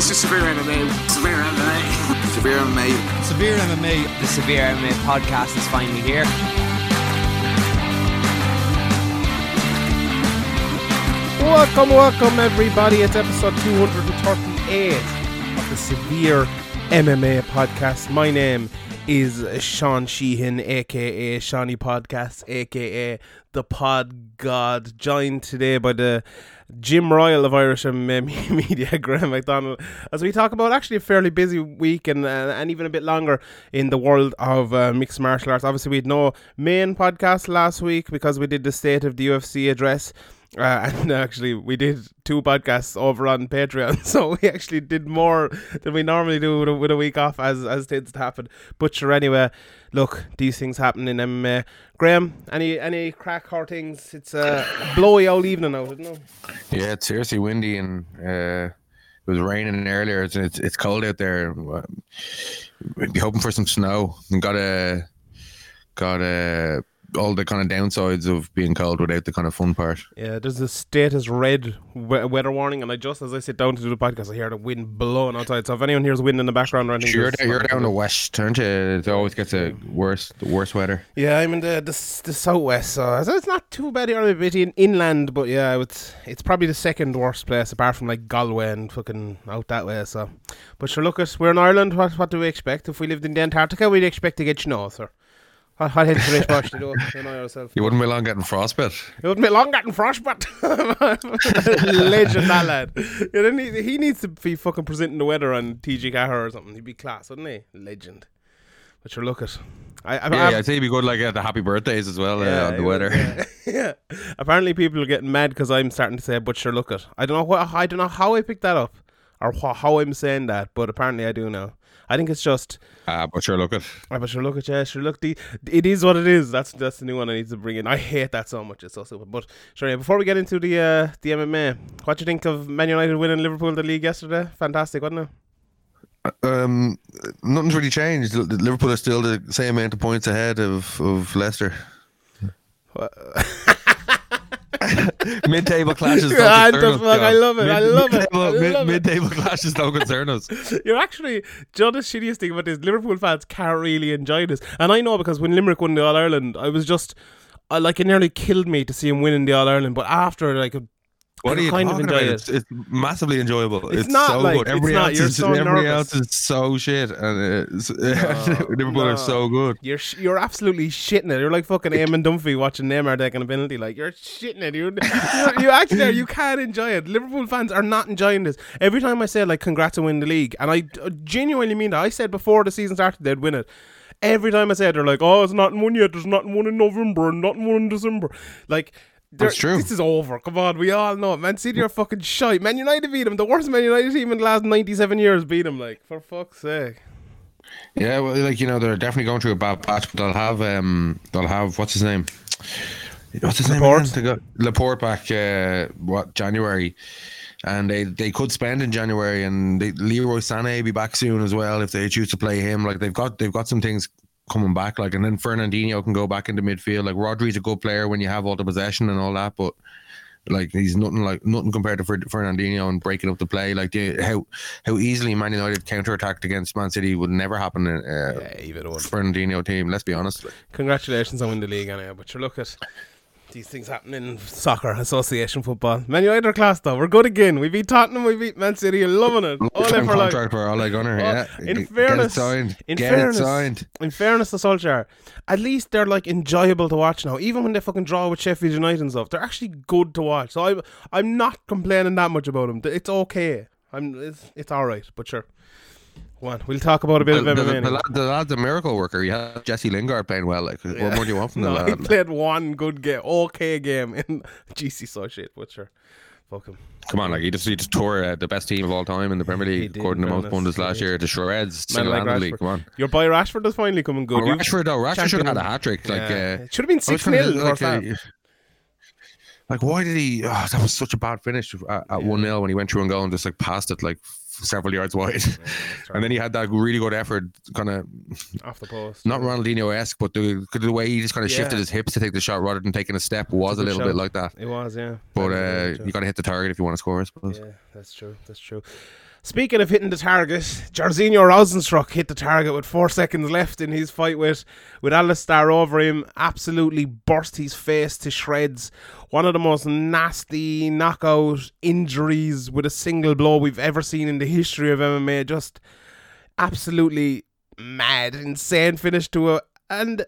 This is Severe MMA. Severe MMA. Severe MMA. Severe MMA. The Severe MMA podcast is finally here. Welcome, welcome, everybody. It's episode 238 of the Severe MMA podcast. My name is Sean Sheehan, aka Shawnee Podcast, aka the Pod God, joined today by the Jim Royal of Irish Media, Graham McDonald, as we talk about actually a fairly busy week and uh, and even a bit longer in the world of uh, mixed martial arts. Obviously, we had no main podcast last week because we did the State of the UFC address. Uh, and actually, we did two podcasts over on Patreon, so we actually did more than we normally do with a, with a week off, as as tends to happen. But sure, anyway, look, these things happen in MMA. Graham, any any crack or things? It's a blowy old evening out, isn't it? Yeah, it's seriously windy and uh, it was raining earlier. It's, it's it's cold out there. We'd be hoping for some snow. And got a got a all the kind of downsides of being cold without the kind of fun part. Yeah, there's a status red we- weather warning, and I just as I sit down to do the podcast, I hear the wind blowing outside. So if anyone hears wind in the background or anything, You're, you're down the west, aren't you? It always gets a worse, the worst weather. Yeah, I'm in the the, the southwest, so it's not too bad here. I'm a bit in, inland, but yeah, it's it's probably the second worst place apart from like Galway and fucking out that way. So, but sure, look we're in Ireland. What what do we expect? If we lived in the Antarctica, we'd expect to get snow, sir. What what hence Rich Bosch to do? You know yourself. You wouldn't be long getting frostbite. You wouldn't be long getting frostbite. Legend, that lad. Yeah, then he, he needs to be fucking presenting the weather on TG Cahir or something. He'd be class, wouldn't he? Legend. But sure, look at. I, I, Yeah, I- I'd say he'd be good like at the happy birthdays as well uh, on the weather. was, Yeah. yeah. Apparently, people are getting mad because I'm starting to say, "But sure, look at." I don't know what I don't know how I picked that up, or wh- how I'm saying that, but apparently I do now. I think it's just. Uh, but sure, look at ah, But sure, look at yeah, sure, look. The it is what it is. That's that's the new one I need to bring in. I hate that so much. It's so stupid. But sure, yeah, before we get into the uh, the MMA, what do you think of Man United winning Liverpool the league yesterday? Fantastic, wasn't it? um, nothing's really changed. Liverpool are still the same amount of points ahead of, of Leicester. Mid-table clashes don't concern the us. I love it, I love it, mid-. Mid-table clashes don't concern us. You're actually, know the shittiest thing about this? Liverpool fans can't really enjoy this. And I know because when Limerick won the All Ireland, I was just, I, like, it nearly killed me to see him winning the All Ireland. But after, like, I What are you kind of talking enjoy about? it. It's, it's massively enjoyable. It's It's, not so like- good. it's Everybody not. else You're is so everybody else is so shit, and it's, Liverpool no. are so good. You're sh- you're absolutely shitting it. You're like fucking Eamon Dunphy watching Neymar taking a penalty. Like you're shitting it. You you actually. You can't enjoy it. Liverpool fans are not enjoying this. Every time I say like congrats on winning the league, and I uh, genuinely mean that. I said before the season started they'd win it. Every time I say it, they're like, "Oh, it's not won yet. There's not one in November and not one in December." Like. They're- That's true. This is over. Come on, we all know. it. Man City are fucking shite. Man United beat them. The worst Man United team in the last ninety-seven years beat them. Like for fuck's sake. Yeah, well, like you know, they're definitely going through a bad patch, but they'll have um, they'll have what's his name? What's his name? Laporte? again? They got Laporte back. Uh, what January? And they, they could spend in January, and they, Leroy Sané be back soon as well if they choose to play him. Like they've got they've got some things coming back. Like and then Fernandinho can go back into midfield. Like Rodri's a good player when you have all the possession and all that, but like he's nothing like nothing compared to Fer- Fernandinho and breaking up the play. Like the, how how easily Man United counter attacked against Man City would never happen in uh, Yeah. Fernandinho team. Let's be honest. Congratulations on winning the league anyway, but you look at these things happen in soccer, association football. Man United are class though. We're good again. We beat Tottenham, we beat Man City, you're loving it. All Long-term in for life. contract for Ole Gunnar. Oh, yeah, in Get fairness- signed. in Get fairness- it signed. In fairness to Solskjaer, at least they're like enjoyable to watch now. Even when they fucking draw with Sheffield United and stuff, they're actually good to watch. So I'm I'm not complaining that much about them. It's okay. I'm it's, it's all right, but sure. One, we'll talk about a bit The, of the, MMA. the, anyway. lad, the lad's a miracle worker. You have Jesse Lingard playing well. Like, what more do you want from no, the lad? he played one good game, okay game in GC so shit, but sure. Fuck him. Come on, like he just he just tore uh, the best team of all time in the Premier League, did, according to most pundits last year. To shreds, Man like. Rashford. Come on. Your boy Rashford is finally coming good. Oh, Rashford though, Rashford should have had a hat trick. Like, uh, it should have been six kinda 0 like, uh, like, why did he? Oh, that was such a bad finish at, at one 0 when he went through and goal and just like passed it like several yards wide. and then he had that really good effort, kind of off the post. not Ronaldinho esque, but the the way he just kind of shifted his hips to take the shot rather than taking a step was a good little shout. bit like that. It was, yeah. But uh, you got to hit the target if you want to score, I suppose. Yeah, that's true. That's true. Speaking of hitting the target, Jairzinho Rozenstruik hit the target with four seconds left in his fight with with Alistair Overeem. Absolutely burst his face to shreds. One of the most nasty knockout injuries with a single blow we've ever seen in the history of MMA. Just absolutely mad, insane finish to a and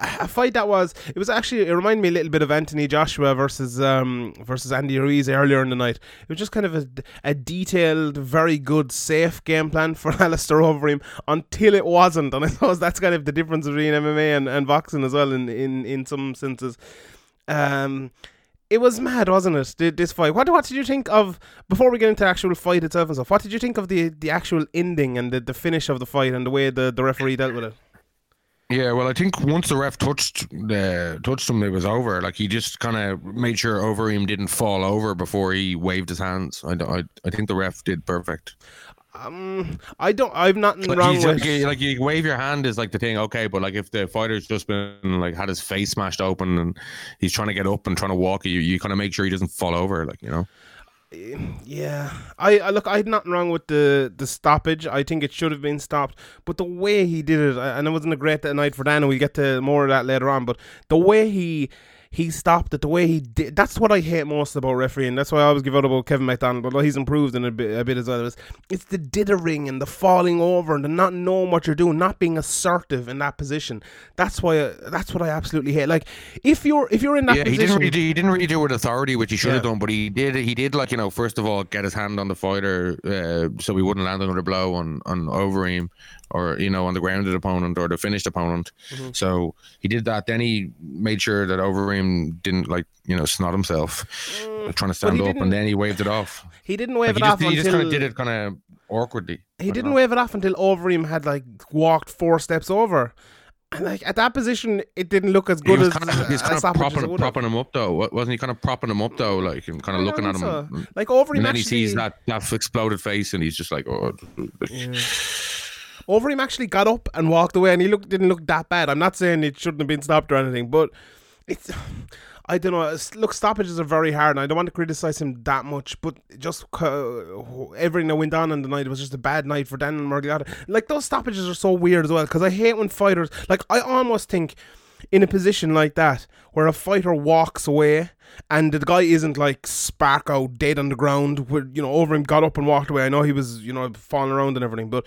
a fight that was it was actually it reminded me a little bit of Anthony Joshua versus um versus Andy Ruiz earlier in the night. It was just kind of a, a detailed, very good, safe game plan for Alistair Overeem until it wasn't. And I suppose that's kind of the difference between MMA and, and boxing as well in, in, in some senses. Um it was mad, wasn't it? th- This fight. What what did you think of before we get into the actual fight itself and stuff? What did you think of the the actual ending and the, the finish of the fight and the way the, the referee dealt with it? Yeah, well, I think once the ref touched the touched him, it was over. Like he just kind of made sure Overeem didn't fall over before he waved his hands. I, don't- I, I think the ref did perfect. Um, I don't. I've nothing Like, wrong with. like, you- like you wave your hand is like the thing, okay, but like if the fighter's just been like had his face smashed open and he's trying to get up and trying to walk, you you kind of make sure he doesn't fall over, like you know. Yeah, I, I look. I had nothing wrong with the the stoppage. I think it should have been stopped, but the way he did it, and it wasn't a great night for Dan. and We'll get to more of that later on. But the way he he stopped it, the way he did, that's what I hate most about refereeing. That's why I always give out about Kevin McDonald, but he's improved in a bit, a bit as well. It's, the dithering and the falling over and the not knowing what you're doing, not being assertive in that position. That's why. I, that's what I absolutely hate. Like if you're if you're in that Yeah, he position, didn't really do, he didn't really do it with authority, which he should have done. But he did he did like you know first of all get his hand on the fighter uh, so he wouldn't land another blow on on Overeem or you know on the grounded opponent or the finished opponent. Mm-hmm. So he did that. Then he made sure that Overeem didn't like you know snot himself trying to stand Mm. up, and then he waved it off. he didn't wave Like, it he off just, he just kind of did it kind of awkwardly. He didn't know. wave it off until Overeem had like walked four steps over. And like at that position, it didn't look as He good was as kind of, he was as kind of propping, propping him up though, wasn't he? Kind of propping him up though, like and kind of looking at him. so. Like Overeem And then he sees that, that exploded face, and he's just like, "Oh, Overeem actually got up and walked away, and he looked didn't look that bad. I'm not saying it shouldn't have been stopped or anything, but it's. I don't know. Look, stoppages are very hard, and I don't want to criticize him that much. But just uh, everything that went on in the night was just a bad night for Daniel Miragliotta. Like those stoppages are so weird as well because I hate when fighters. Like I almost think in a position like that where a fighter walks away and the guy isn't like spark out dead on the ground where you know Overeem got up and walked away. I know he was you know falling around and everything, but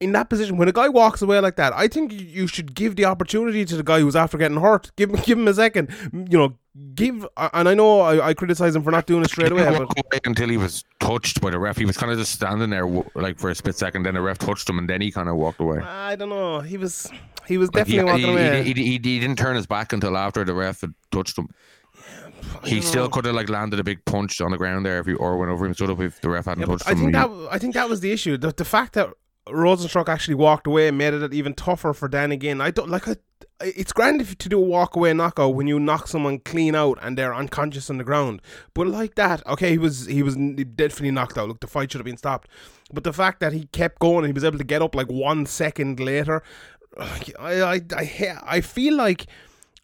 in that position, when a guy walks away like that, I think you- should give the opportunity to the guy who's after getting hurt. Give him, give him a second. You know, give. And I know I, I criticize him for not doing it straight away, but away until he was touched by the ref. He was kind of just standing there, like for a split second. Then the ref touched him, and then he kind of walked away. I don't know. He was he was Like, he, definitely walking he, away. he, he, he, he didn't turn his back until after the ref had touched him. He still could have like landed a big punch on the ground there if he or went Overeem stood up if the ref hadn't Yeah, touched I him. think that I think that was the issue. The, the fact that Rozenstruik actually walked away and made it even tougher for Dan again. I don't like. I, it's grand if to do a walk away knockout when you knock someone clean out and they're unconscious on the ground. But like that, okay, he was he was definitely knocked out. Look, the fight should have been stopped. But the fact that he kept going and he was able to get up like one second later, I I I, I feel like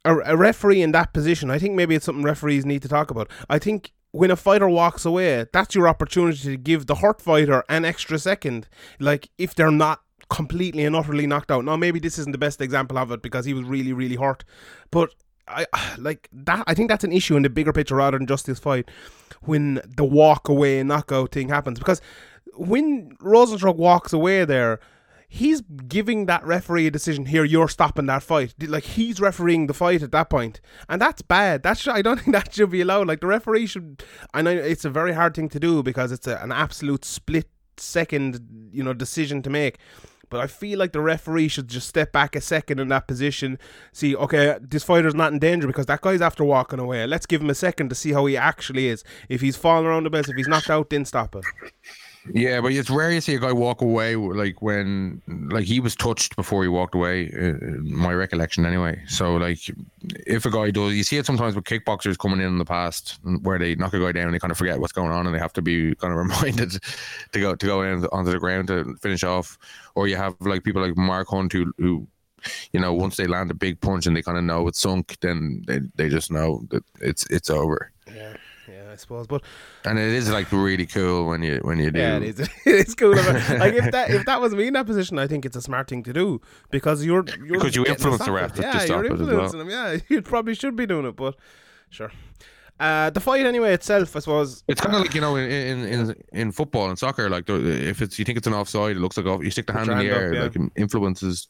a referee in that position, I think maybe it's something referees need to talk about. I think when a fighter walks away, that's your opportunity to give the hurt fighter an extra second. Like if they're not completely and utterly knocked out. Now maybe this isn't the best example of it because he was really really hurt, but I like that. I think that's an issue in the bigger picture rather than just this fight. When the walk away knockout thing happens, because when Rozenstruik walks away there, he's giving that referee a decision here you're stopping that fight like he's refereeing the fight at that point and that's bad that's i don't think that should be allowed like the referee should i know it's a very hard thing to do because it's a, an absolute split second you know decision to make But I feel like the referee should just step back a second in that position, see, okay, this fighter's not in danger because that guy's after walking away. Let's give him a second to see how he actually is. If he's falling around the base, if he's knocked out, then stop it. Yeah, but it's rare you see a guy walk away like when like he was touched before he walked away. uh, My recollection, anyway. So like, if a guy does, you see it sometimes with kickboxers coming in in the past where they knock a guy down and they kind of forget what's going on and they have to be kind of reminded to go to go in onto the ground to finish off. Or you have like people like Mark Hunt who who. You know, once they land a big punch and they kind of know it's sunk, then they, they just know that it's it's over. Yeah, I suppose. But And it is like really cool when you when you do. Yeah, it is. it's cool. About, like if that if that was me in that position, I think it's a smart thing to do because you're, you're Because you influence the ref it. to- to Yeah, you're as well. influencing him. Yeah, you probably should be doing it, but sure. Uh, the fight anyway itself, I suppose. It's kind of like you know in in in, in football and soccer, like if it's you think it's an offside, it looks like off. You stick the hand in the hand up, air, yeah. like it influences.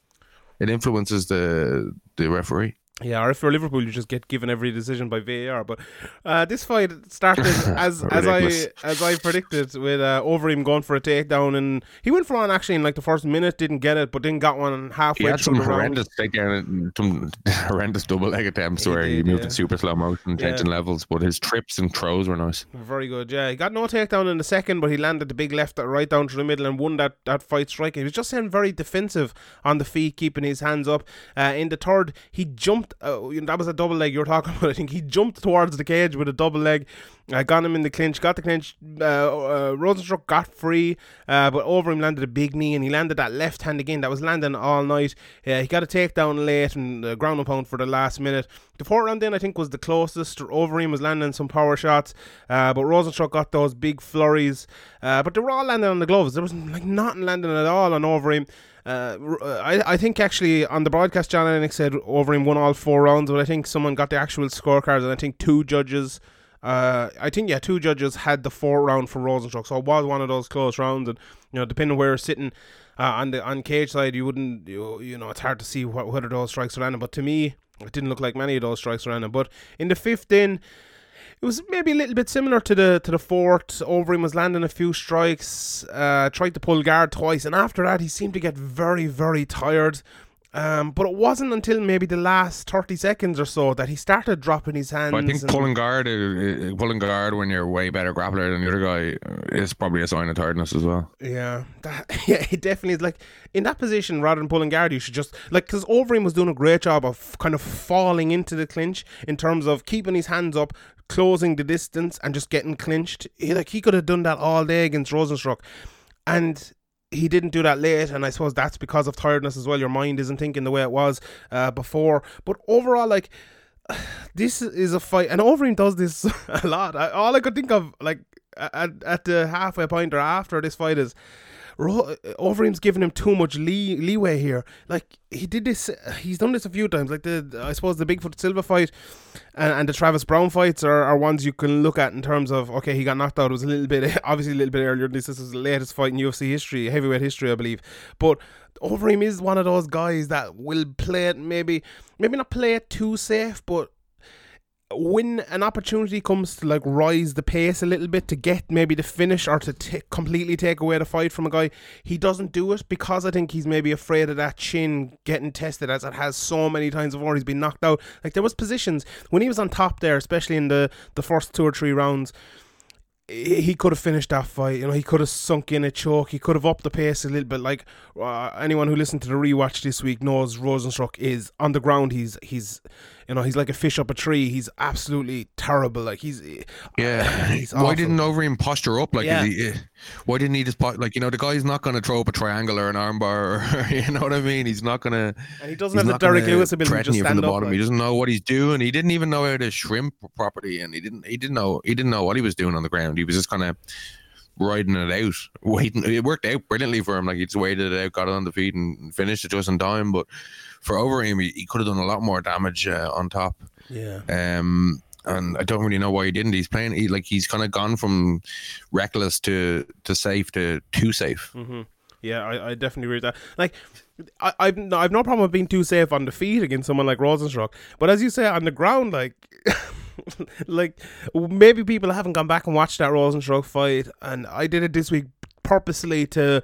It influences the the referee. Yeah, or if you're Liverpool, you just get given every decision by VAR. But uh, this fight started as as I as I predicted with uh, Overeem going for a takedown, and he went for one actually in like the first minute, didn't get it, but then got one He halfway had through some round. horrendous takedown, some horrendous double leg attempts He where he moved yeah. at super slow motion, Yeah. levels, but his trips and throws were nice. Very good, yeah. He got no takedown in the second, but he landed the big left right down to the middle and won that, that fight striking. He was just saying very defensive on the feet, keeping his hands up. Uh, in the third, he jumped. Uh, you know, that was a double leg you were talking about. I think he jumped towards the cage with a double leg. Uh, got him in the clinch, got the clinch. Uh, uh, Rozenstruik got free, uh, but Overeem landed a big knee, and he landed that left hand again. That was landing all night. Uh, he got a takedown late and uh, ground and pound for the last minute. The fourth round then I think was the closest. Overeem was landing some power shots, uh, but Rozenstruik got those big flurries. Uh, but they were all landing on the gloves. There was like nothing landing at all on Overeem. Uh, uh, I, I think actually on the broadcast, John Lennox said Overeem won all four rounds, but I think someone got the actual scorecards, and I think two judges. Uh, I think yeah, two judges had the four round for Rozenstruik, so it was one of those close rounds, and you know, depending where you're sitting uh, on the on cage side, you wouldn't, you, you know, it's hard to see what whether those strikes are landing. But to me, it didn't look like many of those strikes were landing. But in the fifth, then it was maybe a little bit similar to the to the fourth. Overeem was landing a few strikes, uh, tried to pull guard twice, and after that he seemed to get very very tired. Um, but it wasn't until maybe the last thirty seconds or so that he started dropping his hands. But I think pulling guard, uh, uh, pulling guard when you're way better grappler than the other guy uh, is probably a sign of tiredness as well. Yeah, that, yeah, it definitely is. Like in that position, rather than pulling guard, you should just like because Overeem was doing a great job of kind of falling into the clinch in terms of keeping his hands up, closing the distance, and just getting clinched. He, like he could have done that all day against Rozenstruik, and he didn't do that late, and I suppose that's because of tiredness as well. Your mind isn't thinking the way it was uh, before. But overall, like this is a fight, and Overeem does this a lot. I, all I could think of, like at, at the halfway point or after this fight, is Overeem's giving him too much lee- leeway here. Like he did this, he's done this a few times. Like the, I suppose the Bigfoot Silva fight and, and the Travis Browne fights are, are ones you can look at in terms of okay, he got knocked out. It was a little bit, obviously a little bit earlier. This, this is the latest fight in UFC history, heavyweight history, I believe. But Overeem is one of those guys that will play it maybe, maybe not play it too safe, but when an opportunity comes to like rise the pace a little bit to get maybe the finish or to t- completely take away the fight from a guy, he doesn't do it because I think he's maybe afraid of that chin getting tested as it has so many times before. He's been knocked out. Like there was positions when he was on top there, especially in the the first two or three rounds. He could have finished that fight. You know, he could have sunk in a choke. He could have upped the pace a little bit. Like uh, anyone who listened to the rewatch this week knows, Rozenstruik is on the ground. He's he's you know he's like a fish up a tree. He's absolutely terrible. Like he's Yeah. he's why didn't Overeem posture up? Like, Yeah. he, eh, why didn't he just po- like you know the guy's not going to throw up a triangle or an armbar or you know what I mean? He's not going to. and he doesn't have the Derrick Lewis ability to just you from stand the up. bottom. like- He doesn't know what he's doing. He didn't even know how to shrimp properly, and he didn't. He didn't know. He didn't know what he was doing on the ground. He was just kind of riding it out, waiting. It worked out brilliantly for him. Like he just waited it out, got it on the feet, and finished it just in time. But for Overeem, he, he could have done a lot more damage uh, on top. yeah. Um, and I don't really know why he didn't. He's playing. He like he's kind of gone from reckless to to safe to too safe. hmm Yeah, I, I definitely agree with that. Like, I, I've no, I've no problem with being too safe on the feet against someone like Rozenstruik, but as you say on the ground, like, like maybe people haven't gone back and watched that Rozenstruik fight, and I did it this week purposely to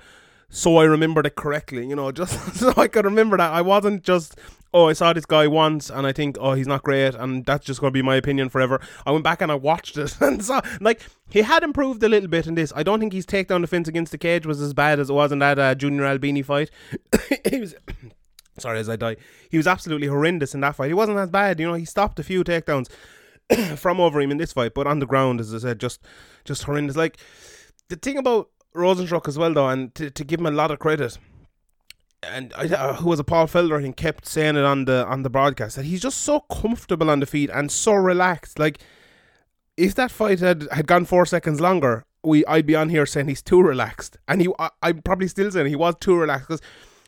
so I remembered it correctly. You know, just so I could remember that I wasn't just oh I saw this guy once and I think oh he's not great and that's just going to be my opinion forever. I went back and I watched it and saw like he had improved a little bit in this. I don't think his takedown defense against the cage was as bad as it was in that uh, Junior Albini fight. he was. Sorry, as I die, he was absolutely horrendous in that fight. He wasn't as bad, you know. He stopped a few takedowns from Overeem in this fight, but on the ground, as I said, just just horrendous. Like the thing about Rozenstruik as well, though, and to, to give him a lot of credit, and I, uh, who was a Paul Felder and kept saying it on the on the broadcast that he's just so comfortable on the feet and so relaxed. Like if that fight had, had gone four seconds longer, we I'd be on here saying he's too relaxed, and he I, I'm probably still saying he was too relaxed because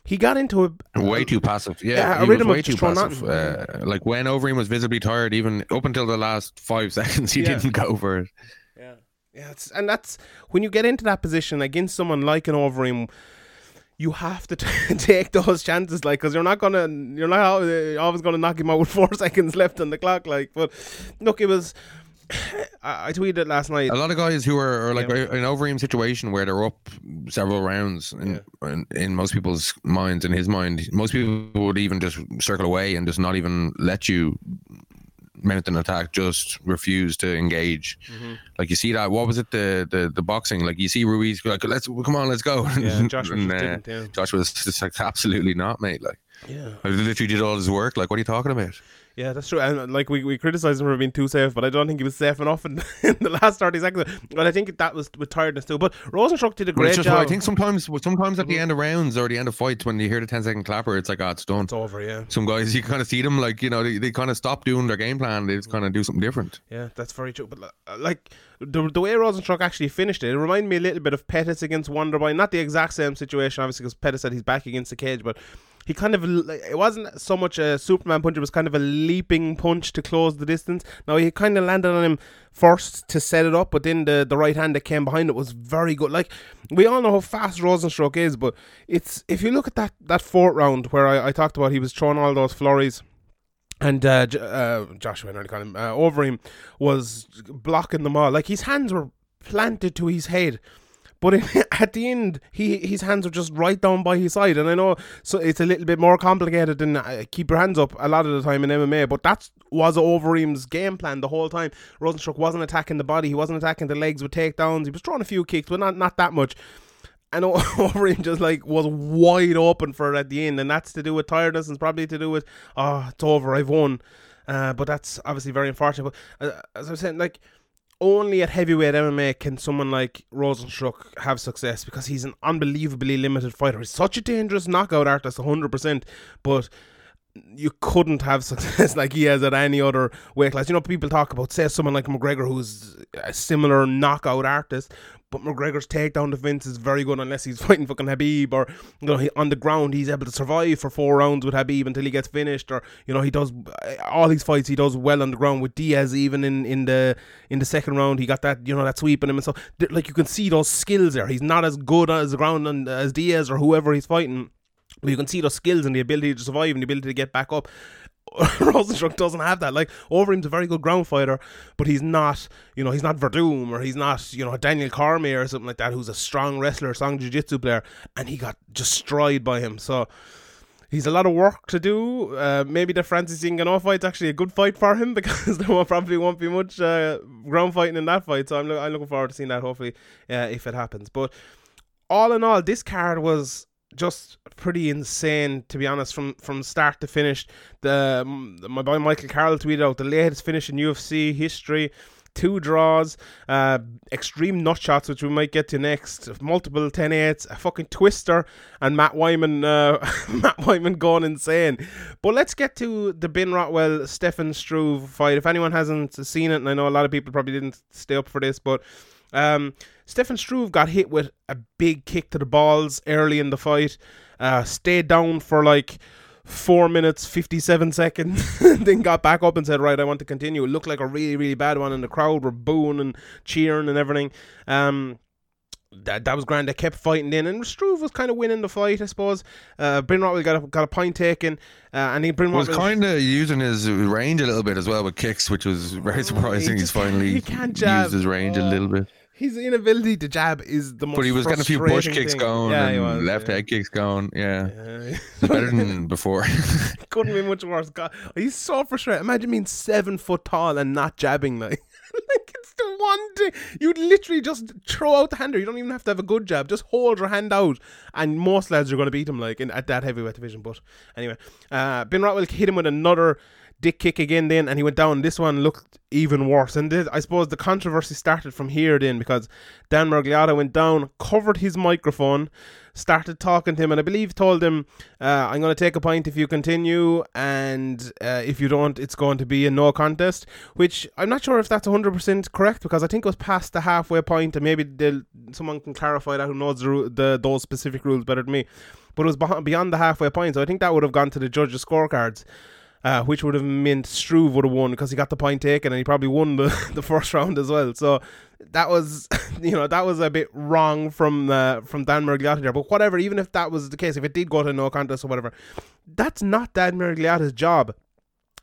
he got into a way too passive. Yeah, Yeah, a he was rhythm of way too just throwing passive. Uh, like when Overeem was visibly tired, even up until the last five seconds, he Yeah. didn't go for it. Yeah, yeah, and that's when you get into that position against someone like an Overeem, you have to t- take those chances, like, because you're not gonna, you're not always gonna knock him out with four seconds left on the clock, like. But look, it was. I, tweeted last night. A lot of guys who are, are like Yeah. an Overeem situation where they're up several rounds, in, in, in most people's minds, in his mind, most people would even just circle away and just not even let you mount an attack, just refused to engage. Mm-hmm. Like you see that, what was it, the the, the boxing? Like you see Ruiz, like let's come on, let's go. Yeah, Joshua and, uh, didn't, yeah. Josh was just like absolutely not, mate. Like Yeah. I literally did all his work. Like what are you talking about? Yeah, that's true. And uh, like we, we criticized him for being too safe, but I don't think he was safe enough in, in the last thirty seconds. But I think that was with tiredness too. But Rozenstruik did a great just job. I think sometimes sometimes at the end of rounds or the end of fights when you hear the 10 second clapper, it's like, oh, it's done. it's over. Yeah, Some guys you kind of see them like you know they, they kind of stop doing their game plan. They just kind of do something different. yeah, that's very true. But uh, like the the way Rozenstruik actually finished it, it reminded me a little bit of Pettis against Wonderboy. Not the exact same situation, obviously, because Pettis said he's back against the cage, but. He kind of it wasn't so much a Superman punch; it was kind of a leaping punch to close the distance. Now he kind of landed on him first to set it up, but then the, the right hand that came behind it was very good. Like we all know how fast Rozenstruik is, but it's if you look at that that fourth round where I, I talked about he was throwing all those flurries. And uh, J- uh, Joshua, I nearly him, uh, Overeem, was blocking them all. Like his hands were planted to his head, but at the end, he his hands were just right down by his side. And I know so it's a little bit more complicated than uh, keep your hands up a lot of the time in MMA, but that was Overeem's game plan the whole time. Rozenstruik wasn't attacking the body, he wasn't attacking the legs with takedowns. He was throwing a few kicks, but not not that much. And Overeem just like was wide open for it at the end, and that's to do with tiredness and it's probably to do with oh it's over, I've won. Uh, but that's obviously very unfortunate. But uh, as I was saying, like only at heavyweight MMA can someone like Rozenstruik have success because he's an unbelievably limited fighter. He's such a dangerous knockout artist, 100%, but you couldn't have success like he has at any other weight class. You know, people talk about, say, someone like McGregor who's a similar knockout artist, but McGregor's takedown defense is very good unless he's fighting fucking Habib or, you know, he, on the ground he's able to survive for four rounds with Habib until he gets finished or, you know, he does eh, all these fights he does well on the ground with Diaz even in, in the in the second round he got that, you know, that sweep in him and so, like you can see those skills there. He's not as good as the ground and as Diaz or whoever he's fighting. But you can see those skills and the ability to survive and the ability to get back up. Rozenstruik doesn't have that. Like Overeem's a very good ground fighter, but he's not, you know, he's not Werdum or he's not, you know, Daniel Cormier or something like that, who's a strong wrestler, strong jiu-jitsu player, and he got destroyed by him. So he's a lot of work to do. Uh, maybe the Francis Ngannou fight's actually a good fight for him because there will probably won't be much uh, ground fighting in that fight. So I'm, lo- I'm looking forward to seeing that. Hopefully, uh, if it happens. But all in all, this card was just pretty insane to be honest from from start to finish. The my boy michael carroll tweeted out the latest finish in ufc history two draws uh extreme nut shots which we might get to next. Multiple 10 8s a fucking twister and matt wiman uh matt wiman gone insane. But let's get to the ben rothwell stefan struve fight. If anyone hasn't seen it and i know a lot of people probably didn't stay up for this but um, Stefan Struve got hit with a big kick to the balls early in the fight. Uh, stayed down for like four minutes, 57 seconds, then got back up and said, Right, I want to continue. It looked like a really, really bad one, and the crowd were booing and cheering and everything. Um, that, that was grand. They kept fighting in, and Struve was kind of winning the fight, I suppose. Uh, Bryn Rothwell got a, got a point taken, uh, and he Bryn Was kind of using his range a little bit as well with kicks, which was very surprising. he He's just can't- finally he used his range a little bit. His inability to jab is the most. But he was getting a few frustrating kicks thing. going Yeah, and was, left yeah. head kicks going. Yeah, Yeah. better than before. Couldn't be much worse. God, he's so frustrated. Imagine being seven foot tall and not jabbing like. like it's the one thing you'd literally just throw out the hander. You don't even have to have a good jab. Just hold your hand out, and most lads are going to beat him like in at that heavyweight division. But anyway, uh, Ben Rothwell hit him with another dick kick again. Then and he went down. This one looked even worse. And this, I suppose the controversy started from here then because Dan Miragliotta went down, covered his microphone, started talking to him, and I believe told him, uh, "I'm going to take a point if you continue, and uh, if you don't, it's going to be a no contest." Which I'm not sure if that's 100 percent correct because I think it was past the halfway point, and maybe someone can clarify that who knows the, the those specific rules better than me. But it was beyond the halfway point, so I think that would have gone to the judges' scorecards. Uh, which would have meant Struve would have won because he got the point taken and he probably won the, the first round as well. So that was, you know, that was a bit wrong from uh, from Dan Miragliotta there. But whatever, even if that was the case, if it did go to no contest or whatever, that's not Dan Miragliotta's job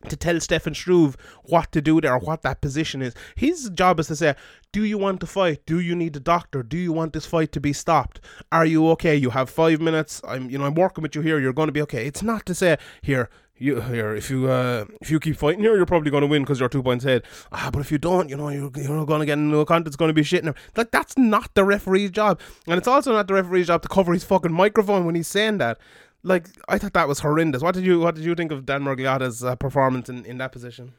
to tell Stefan Struve what to do there or what that position is. His job is to say, do you want to fight? Do you need a doctor? Do you want this fight to be stopped? Are you okay? You have five minutes. I'm you know, I'm working with you here, you're gonna be okay. It's not to say here you here if you uh if you keep fighting here you're probably going to win because you're two points ahead ah but if you don't you know you're, you're going to get into a contest it's going to be shit like that's not the referee's job and it's also not the referee's job to cover his fucking microphone when he's saying that like I thought that was horrendous. What did you What did you think of Dan Miragliotta's uh, performance in, in that position?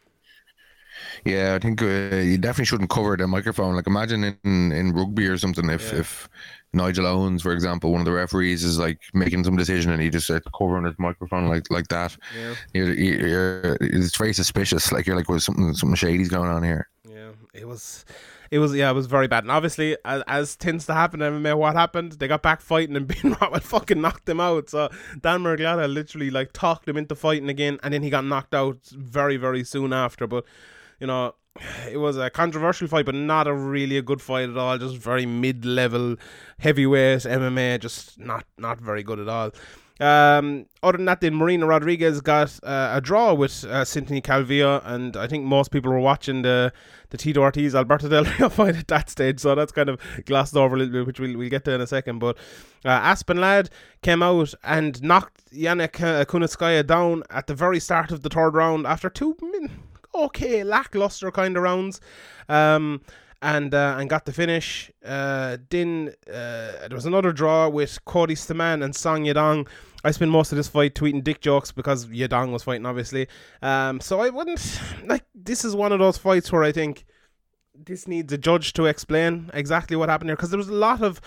Yeah, I think uh, you definitely shouldn't cover the microphone. Like imagine in, in rugby or something, if Yeah. if Nigel Owens, for example, one of the referees is like making some decision and he just starts covering his microphone like like that. Yeah, You're, you're, it's very suspicious. Like you're like, well, something something shady's going on here. yeah. It was, it was yeah, it was very bad. And obviously, as, as tends to happen in MMA, what happened? They got back fighting and Ben Rothwell fucking knocked him out. So Dan Miragliotta literally like talked him into fighting again, and then he got knocked out very very soon after. But you know. It was a controversial fight, but not a really a good fight at all. Just very mid-level heavyweight MMA, just not not very good at all. Um, other than that, then Marina Rodriguez got uh, a draw with uh, Cynthia Calvillo, and I think most people were watching the the Tito Ortiz Alberto Del Rio fight at that stage, so that's kind of glossed over a little bit, which we'll, we'll get to in a second. But uh, Aspen Ladd came out and knocked Yannick Kunitskaya down at the very start of the third round after two min- okay lackluster kind of rounds. Um, and uh, and got the finish. Uh, then uh, there was another draw with Cody Stamann and Song Yadong. I spent most of this fight tweeting dick jokes because Yadong was fighting, obviously. Um, so I wouldn't like. This is one of those fights where I think this needs a judge to explain exactly what happened here because there was a lot of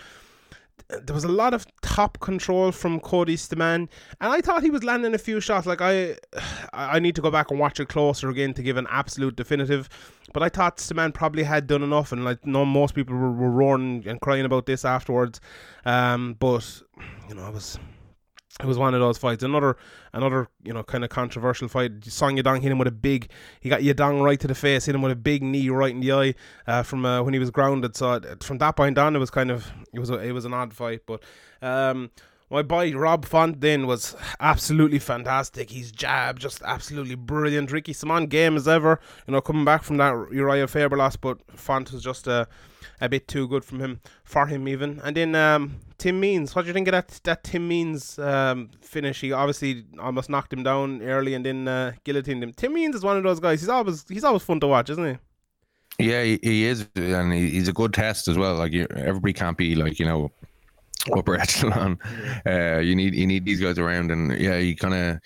there was a lot of top control from Cody Stamann, and I thought he was landing a few shots. Like I, I need to go back and watch it closer again to give an absolute definitive. But I thought Stamann probably had done enough, and like no, most people were, were roaring and crying about this afterwards. Um, but you know, it was it was one of those fights. Another another you know kind of controversial fight. Song Yadong hit him with a big. He got Yadong right to the face, hit him with a big knee right in the eye uh, from uh, when he was grounded. So uh, from that point on, it was kind of it was a, it was an odd fight. But um, my boy Rob Font then was absolutely fantastic. He's jab just absolutely brilliant. Ricky Simon game as ever. You know coming back from that Uriah Faber loss, but Font was just a a bit too good from him for him even. And then um, Tim Means, what do you think of that that Tim Means um, finish? He obviously almost knocked him down early and then uh, guillotined him. Tim Means is one of those guys. He's always he's always fun to watch, isn't he? Yeah, he, he is, and he, he's a good test as well. Like you, everybody can't be like you know upper echelon. Uh, you need you need these guys around, and yeah, he kind of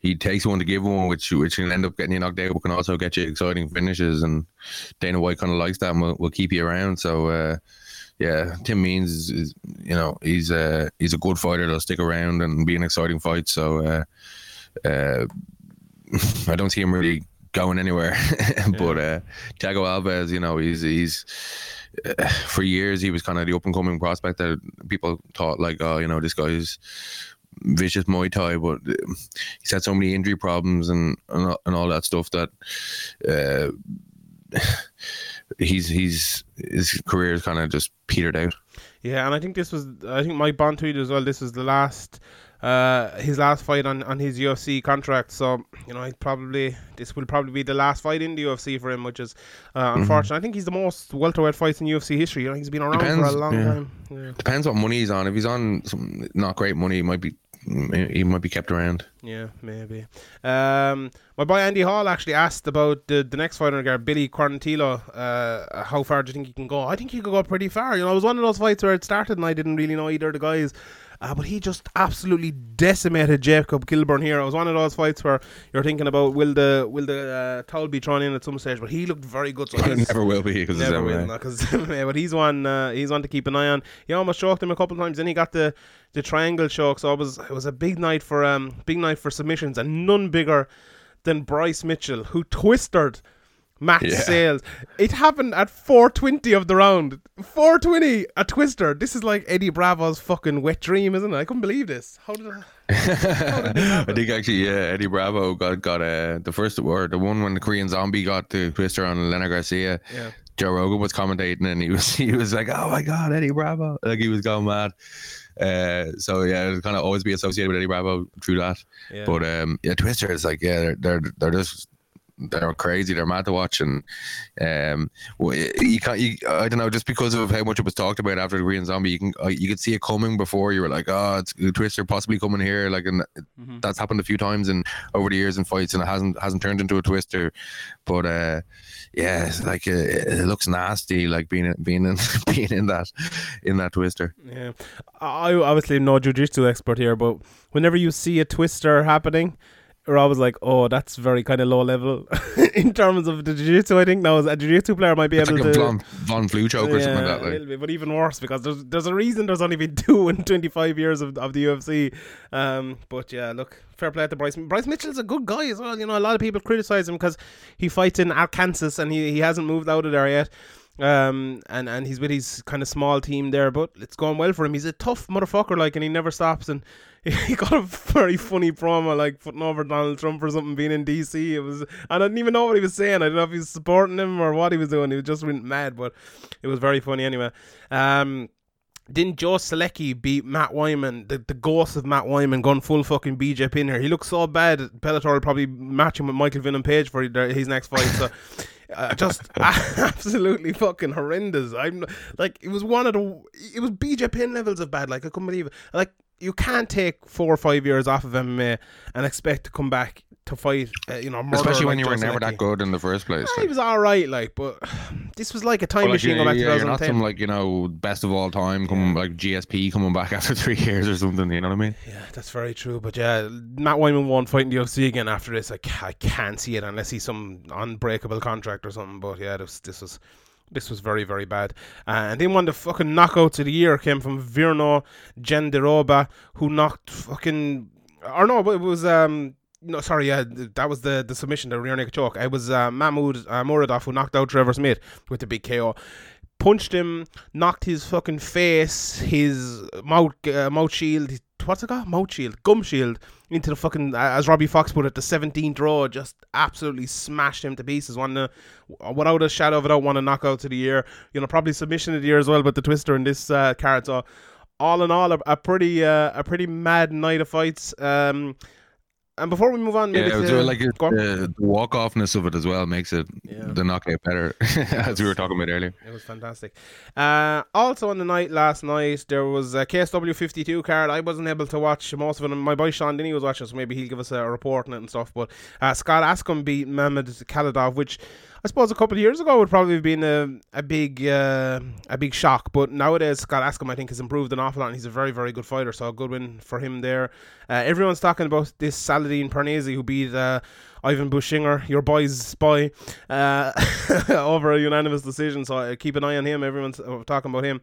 he takes one to give one, which which can end up getting you knocked out, but can also get you exciting finishes. And Dana White kind of likes that, and will, will keep you around. So uh, yeah, Tim Means is, is you know he's a he's a good fighter. That'll stick around and be an exciting fight. So uh, uh, I don't see him really going anywhere. but uh, Thiago Alves, you know, he's he's for years he was kind of the up and coming prospect that people thought like, oh, you know, this guy's vicious Muay Thai, but uh, he's had so many injury problems and and, and all that stuff that uh, he's he's his career is kind of just petered out. Yeah, and I think this was I think Mike Bohn tweeted as well. This was the last uh his last fight on on his UFC contract. So you know, he probably this will probably be the last fight in the UFC for him, which is uh, Mm-hmm. unfortunate. I think he's the most welterweight fights in UFC history. You know, he's been around for a long yeah. time. Yeah. Depends what money he's on. If he's on some not great money, he might be he might be kept around. Yeah, maybe. Um, my boy Andy Hall actually asked about the, the next fighter guard, Billy Quarantillo. Uh, how far do you think he can go? I think he could go pretty far. You know, it was one of those fights where it started and I didn't really know either of the guys. Uh, but he just absolutely decimated Jacob Kilburn here. It was one of those fights where you're thinking about will the will the uh, towel be thrown in at some stage, but he looked very good. So It never will be because Never will, MMA. no, 'cause- yeah, but he's one. Uh, he's one to keep an eye on. He almost choked him a couple of times. Then he got the the triangle choke. So it was it was a big night for um big night for submissions, and none bigger than Bryce Mitchell, who twisted Matt Yeah. Sales. It happened at 420 of the round. 420, a twister. This is like Eddie Bravo's fucking wet dream, isn't it? I couldn't believe this. How did? I, I think actually, yeah, Eddie Bravo got got uh, the first or the one when the Korean Zombie got the twister on Leonard Garcia. Yeah. Joe Rogan was commentating and he was he was like, "Oh my god, Eddie Bravo!" Like he was going mad. Uh, so yeah, it'll kind of always be associated with Eddie Bravo through that. Yeah. But um, yeah, Twister is like yeah, they're they're, they're just they're crazy. They're mad to watch, and um, you can't. You, I don't know, just because of how much it was talked about after the Korean Zombie, you can uh, you could see it coming before. You were like, oh, it's a Twister possibly coming here. Like, and Mhm. that's happened a few times and over the years in fights, and it hasn't hasn't turned into a Twister. But uh, yeah, it's like uh, it looks nasty, like being being in being in that in that Twister. Yeah, I obviously am no jujitsu expert here, but whenever you see a twister happening, we're always like, "Oh, that's very kind of low level in terms of the jiu-jitsu." I think now as a jiu-jitsu player might be It's able like a to. Von, Von Flue choke or something like Yeah, that. a Like. little bit, but even worse because there's there's a reason there's only been two in 25 years of, of the UFC. Um, but yeah, look, fair play to Bryce. Bryce Mitchell's a good guy as well. You know, a lot of people criticize him because he fights in Arkansas and he, he hasn't moved out of there yet. Um, and and he's with his kind of small team there, but it's going well for him. He's a tough motherfucker, like, and he never stops. And he got a very funny promo, like putting over Donald Trump or something, being in DC. It was, I didn't even know what he was saying. I don't know if he was supporting him or what he was doing. He was just went mad, but it was very funny anyway. Um, didn't Joe Solecki beat Matt Wiman, the, the ghost of Matt Wiman, gone full fucking BJ Penn here? He looks so bad. Bellator will probably match him with Michael Venom Page for his next fight. So, uh, just absolutely fucking horrendous. I'm like, it was one of the, it was BJ Penn levels of bad. Like, I couldn't believe it. Like, you can't take four or five years off of MMA and expect to come back to fight, uh, you know, Especially when like you were never that good in the first place. Like. he was all right, like, but this was like a time But, like, machine you- back to yeah, you're not some like you know best of all time coming like GSP coming back after three years or something. You know what I mean? Yeah, that's very true. But yeah, Matt Wiman won't fight in the UFC again after this. I, I can't see it unless he's some unbreakable contract or something. But yeah, this, this was this was very very bad. Uh, and then one of the fucking knockouts of the year came from Virna Jandiroba, who knocked fucking or no, but it was um. No, sorry, yeah, that was the, the submission, the rear naked choke. It was uh, Mahmoud uh, Muradov who knocked out Trevor Smith with the big KO punched him, knocked his fucking face, his mouth uh, mouth shield, what's it called? Mouth shield, gum shield into the fucking uh, as Robbie Fox put it, the seventeenth row, just absolutely smashed him to pieces. One uh, without a shadow of a doubt, one of the knockouts of the year. You know, probably submission of the year as well, but the twister in this uh, card. So all in all, a, a pretty uh, a pretty mad night of fights. Um, and before we move on, maybe Yeah, to, like on. the, walk offness of it as well makes it Yeah. the knockout better, as we were talking about earlier. It was fantastic. Uh, also on the night last night, there was a KSW 52 card. I wasn't able to watch most of it. My boy Sean Denny was watching, so maybe he'll give us a report on it and stuff. But uh, Scott Askham beat Mamed Khalidov, which I suppose a couple of years ago would probably have been a, a big uh, a big shock. But nowadays, Scott Askham, I think, has improved an awful lot, and he's a very, very good fighter. So a good win for him there. Uh, everyone's talking about this Salahdine Parnasse who beat uh, Ivan Buchinger, your boy's boy, uh, over a unanimous decision. So uh, keep an eye on him. Everyone's uh, talking about him.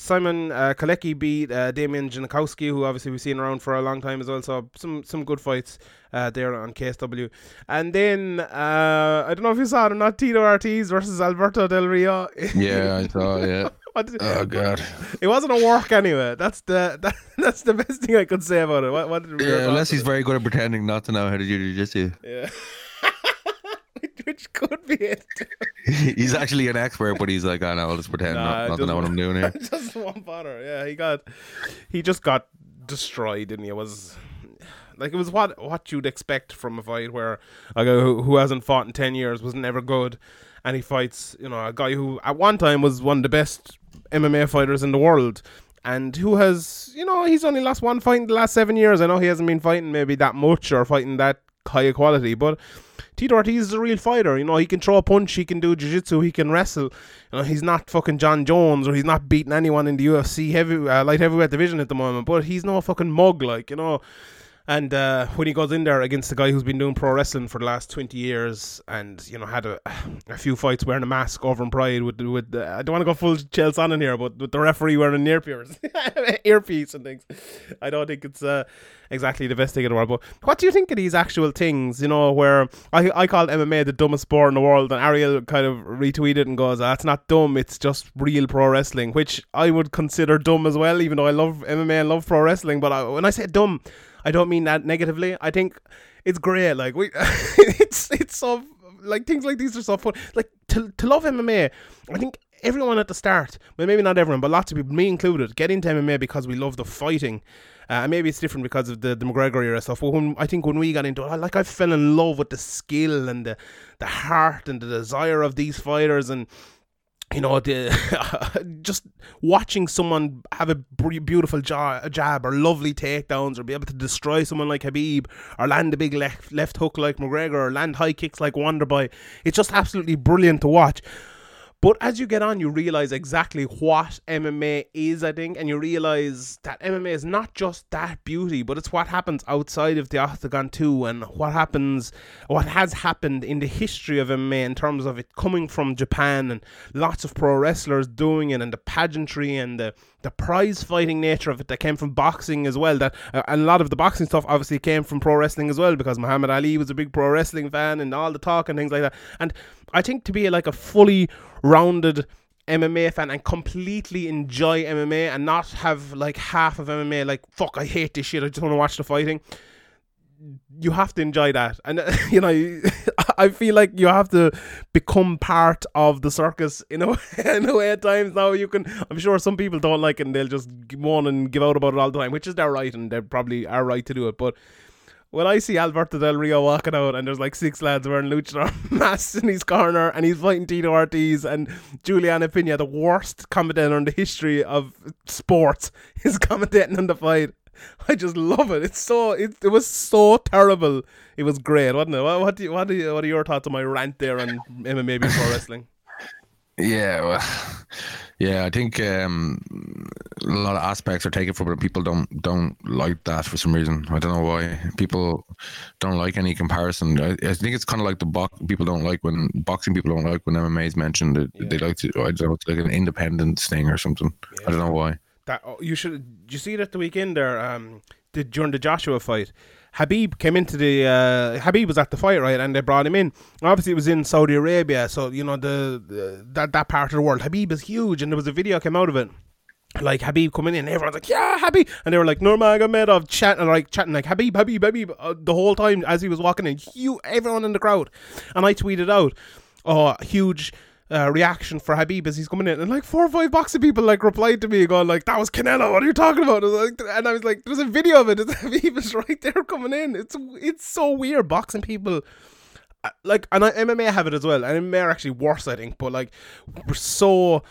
Simon uh, Kalecki beat uh, Damian Janikowski, who obviously we've seen around for a long time as well. So some some good fights uh, there on KSW. And then uh, I don't know if you saw it or not, Tito Ortiz versus Alberto Del Rio. Yeah, I saw. Yeah. Did- Oh god. it wasn't a work anyway. That's the that, that's the best thing I could say about it. What, what did Yeah, unless he's very good at pretending not to know how to do jiu-jitsu. Yeah. which could be it. he's actually an expert, but he's like, I know, I'll just pretend Nah, not, not just- know what I'm doing here. just won't. Yeah, he got he just got destroyed, didn't he? It was like it was what what you'd expect from a fight where a guy who, who hasn't fought in ten years was never good, and he fights you know a guy who at one time was one of the best MMA fighters in the world. And who has, you know, he's only lost one fight in the last seven years. I know he hasn't been fighting maybe that much or fighting that high quality, but Tito Ortiz is a real fighter. You know, he can throw a punch, he can do jiu-jitsu, he can wrestle. You know, he's not fucking Jon Jones or he's not beating anyone in the UFC heavy uh, light heavyweight division at the moment. But he's no fucking mug, like you know. And uh, when he goes in there against the guy who's been doing pro wrestling for the last twenty years, and you know had a, a few fights wearing a mask over in Pride with with the, I don't want to go full Chelsea on in here, but with the referee wearing an earpiece, earpiece and things, I don't think it's uh, exactly the best thing in the world. But what do you think of these actual things? You know, where I I call MMA the dumbest sport in the world, and Ariel kind of retweeted and goes, "That's not dumb. It's just real pro wrestling," which I would consider dumb as well, even though I love MMA and love pro wrestling. But I, when I say dumb, I don't mean that negatively. I think it's great. Like we, it's it's so like things like these are so fun. Like to to love MMA, I think everyone at the start, well maybe not everyone, but lots of people, me included, get into MMA because we love the fighting. Uh, and maybe it's different because of the, the McGregor era stuff. But when I think when we got into it, I, like I fell in love with the skill and the the heart and the desire of these fighters and you know, the just watching someone have a beautiful ja- jab or lovely takedowns or be able to destroy someone like Habib or land a big left left hook like McGregor or land high kicks like Wonderboy. It's just absolutely brilliant to watch. But as you get on, you realize exactly what MMA is, I think, and you realize that MMA is not just that beauty, but it's what happens outside of the octagon too, and what happens, what has happened in the history of MMA in terms of it coming from Japan and lots of pro wrestlers doing it, and the pageantry and the the prize fighting nature of it that came from boxing as well. That uh, and a lot of the boxing stuff obviously came from pro wrestling as well because Muhammad Ali was a big pro wrestling fan and all the talk and things like that. And I think to be like a fully rounded MMA fan and completely enjoy MMA and not have like half of MMA like fuck I hate this shit I just want to watch the fighting. You have to enjoy that. And you know I feel like you have to become part of the circus in a way, in a way at times now. You can I'm sure some people don't like it and they'll just go on and give out about it all the time which is their right and they probably are right to do it but when I see Alberto Del Rio walking out and there's like six lads wearing luchador masks in his corner and he's fighting Tito Ortiz and Juliana Pena, the worst commentator in the history of sports, is commentating on the fight. I just love it. It's so it, it was so terrible. It was great, wasn't it? What, what do you, what do you, what are your thoughts on my rant there on MMA before wrestling? Yeah, well, yeah, I think um, a lot of aspects are taken from it. People don't don't like that for some reason. I don't know why. People don't like any comparison. I, I think it's kind of like the box. People don't like when boxing. People don't like when MMA is mentioned. They, they like to. I don't know. It's like an independence thing or something. I don't know why. That oh, you should. You see it at the weekend there? Um, the, during the Joshua fight, Habib came into the. Uh, Habib was at the fight right, and they brought him in. Obviously, it was in Saudi Arabia, so you know the, the that that part of the world. Habib is huge, and there was a video came out of it. Like Habib coming in, everyone's like, "Yeah, Habib," and they were like, Nurmagomedov chatting, like chatting, like Habib, Habib, Habib, uh, the whole time as he was walking in. Huge, everyone in the crowd, and I tweeted out, "Oh, huge." Uh, reaction for Habib as he's coming in, and like four or five boxing people like replied to me going like, "That was Canelo. What are you talking about?" I was like, and I was like, "There's a video of it. It's Habib is right there coming in. It's it's so weird. Boxing people." uh, Like and I, MMA have it as well, and MMA are actually worse, I think. But like, we're so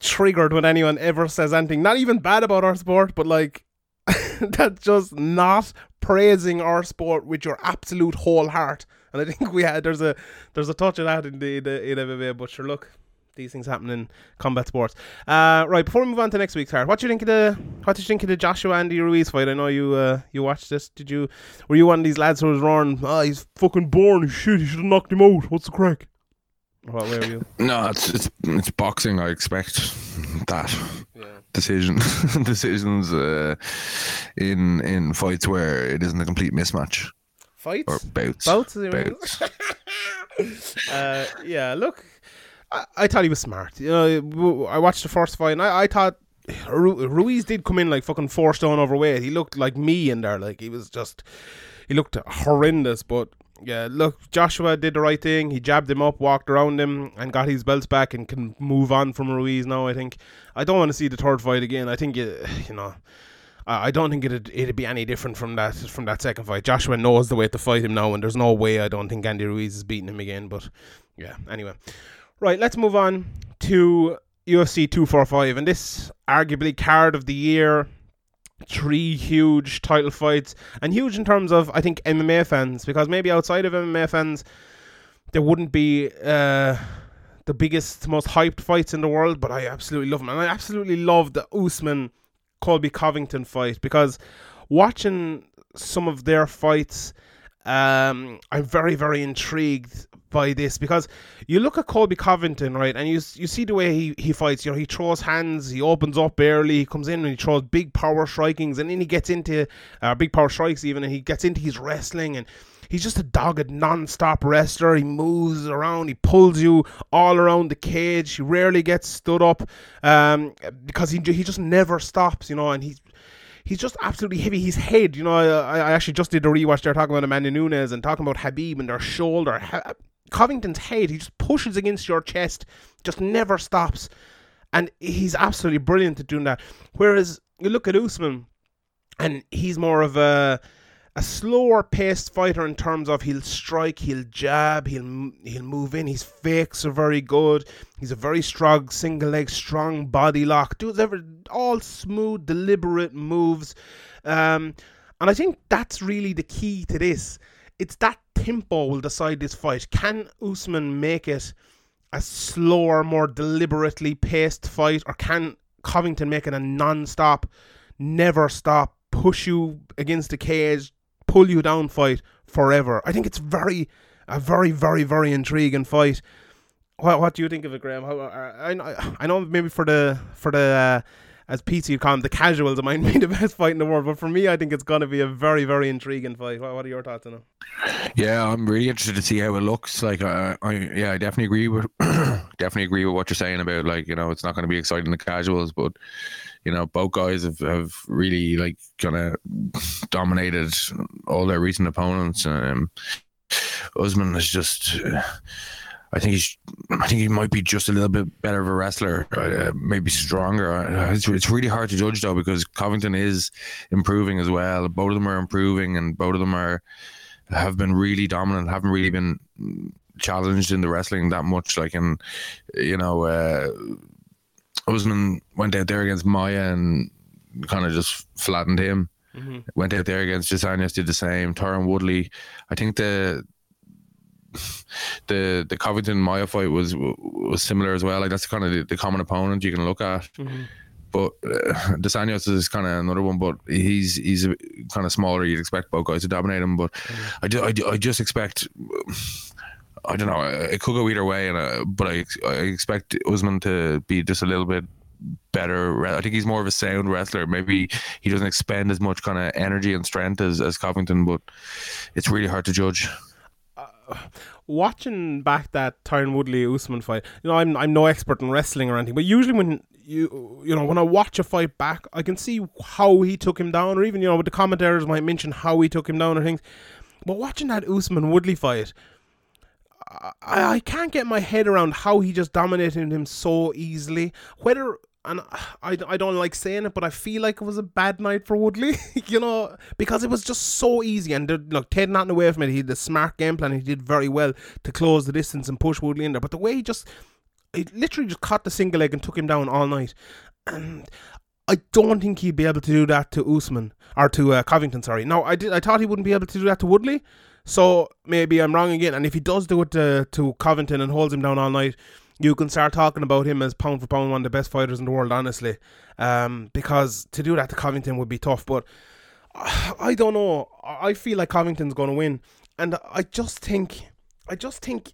triggered when anyone ever says anything, not even bad about our sport, but like that's just not praising our sport with your absolute whole heart. And I think we had there's a there's a touch of that in the, the in MMA, but sure, look, these things happen in combat sports. Uh, right, before we move on to next week's card, what do you think of the what did you think of the Joshua Andy Ruiz fight? I know you uh, you watched this. Did you were you one of these lads who was roaring, "Oh, he's fucking born shit. He should have knocked him out. What's the crack?" What were you? No, it's it's it's boxing. I expect that Yeah. decision decisions uh, in in fights where it isn't a complete mismatch Fights. or bouts. Bouts? Bouts. uh, yeah, look, I, I thought he was smart. You know, I watched the first fight, and I, I thought Ru- Ruiz did come in like fucking four stone overweight. He looked like me in there, like he was just, he looked horrendous. But yeah, look, Joshua did the right thing. He jabbed him up, walked around him, and got his belts back, and can move on from Ruiz now. I think. I don't want to see the third fight again. I think it, you know. I don't think it'd it'd be any different from that from that second fight. Joshua knows the way to fight him now, and there's no way I don't think Andy Ruiz is beating him again. But yeah, anyway, right. Let's move on to UFC 245, and this arguably card of the year. Three huge title fights, and huge in terms of I think MMA fans, because maybe outside of MMA fans, there wouldn't be uh, the biggest, most hyped fights in the world. But I absolutely love them, and I absolutely love the Usman Colby Covington fight because watching some of their fights, um, I'm very, very intrigued by this because you look at Colby Covington, right, and you you see the way he, he fights. You know, he throws hands, he opens up early, he comes in and he throws big power strikings, and then he gets into uh, big power strikes even, and he gets into his wrestling and. He's just a dogged, non-stop wrestler. He moves around. He pulls you all around the cage. He rarely gets stood up um, because he he just never stops, you know. And he's he's just absolutely heavy. His head, you know, I, I actually just did a rewatch there talking about Amanda Nunes and talking about Habib and their shoulder. Ha- Covington's head, he just pushes against your chest, just never stops. And he's absolutely brilliant at doing that. Whereas you look at Usman, and he's more of a a slower paced fighter in terms of he'll strike, he'll jab, he'll he'll move in. His fakes are very good. He's a very strong single leg, strong body lock. Does ever all smooth, deliberate moves. Um, and I think that's really the key to this. It's that tempo will decide this fight. Can Usman make it a slower, more deliberately paced fight, or can Covington make it a non-stop, never stop, push you against the cage, pull you down fight forever? I think it's very, a very, very, very intriguing fight. What, what do you think of it, Graham? How, I, I, I know maybe for the for the uh, as Pete you call them, the casuals, it might be the best fight in the world. But for me, I think it's going to be a very, very intriguing fight. What, what are your thoughts on it? Yeah, I'm really interested to see how it looks. Like, uh, I yeah, I definitely agree with definitely agree with what you're saying about like you know it's not going to be exciting the casuals, but you know both guys have, have really like kind of dominated all their recent opponents. Um, Usman is just. Uh, I think he's. I think he might be just a little bit better of a wrestler, uh, maybe stronger. Uh, it's, it's really hard to judge though because Covington is improving as well. Both of them are improving, and both of them are have been really dominant. Haven't really been challenged in the wrestling that much. Like, in you know, uh, Usman went out there against Maia and kind of just flattened him. Mm-hmm. Went out there against dos Anjos, did the same. Tyron Woodley. I think the the the Covington Maia fight was was similar as well. Like that's kind of the, the common opponent you can look at. Mm-hmm. But uh, dos Anjos is kind of another one, but he's he's kind of smaller. You'd expect both guys to dominate him, but mm-hmm. I, do, I, do, I just expect. I don't know. It could go either way, and uh, but I I expect Usman to be just a little bit better. I think he's more of a sound wrestler. Maybe he doesn't expend as much kind of energy and strength as, as Covington, but it's really hard to judge watching back that Tyron Woodley Usman fight, you know, I'm I'm no expert in wrestling or anything, but usually when you you know when I watch a fight back, I can see how he took him down, or even you know, the commentators might mention how he took him down or things. But watching that Usman Woodley fight, I, I can't get my head around how he just dominated him so easily. Whether and I, I don't like saying it, but I feel like it was a bad night for Woodley, you know, because it was just so easy. And look, Ted not away from it. He had the smart game plan. He did very well to close the distance and push Woodley in there. But the way he just, he literally just caught the single leg and took him down all night. And I don't think he'd be able to do that to Usman or to uh, Covington. Sorry, no, I did. I thought he wouldn't be able to do that to Woodley. So maybe I'm wrong again. And if he does do it to, to Covington and holds him down all night, you can start talking about him as pound for pound one of the best fighters in the world, honestly. Um, because to do that to Covington would be tough. But I don't know. I feel like Covington's going to win, and I just think, I just think,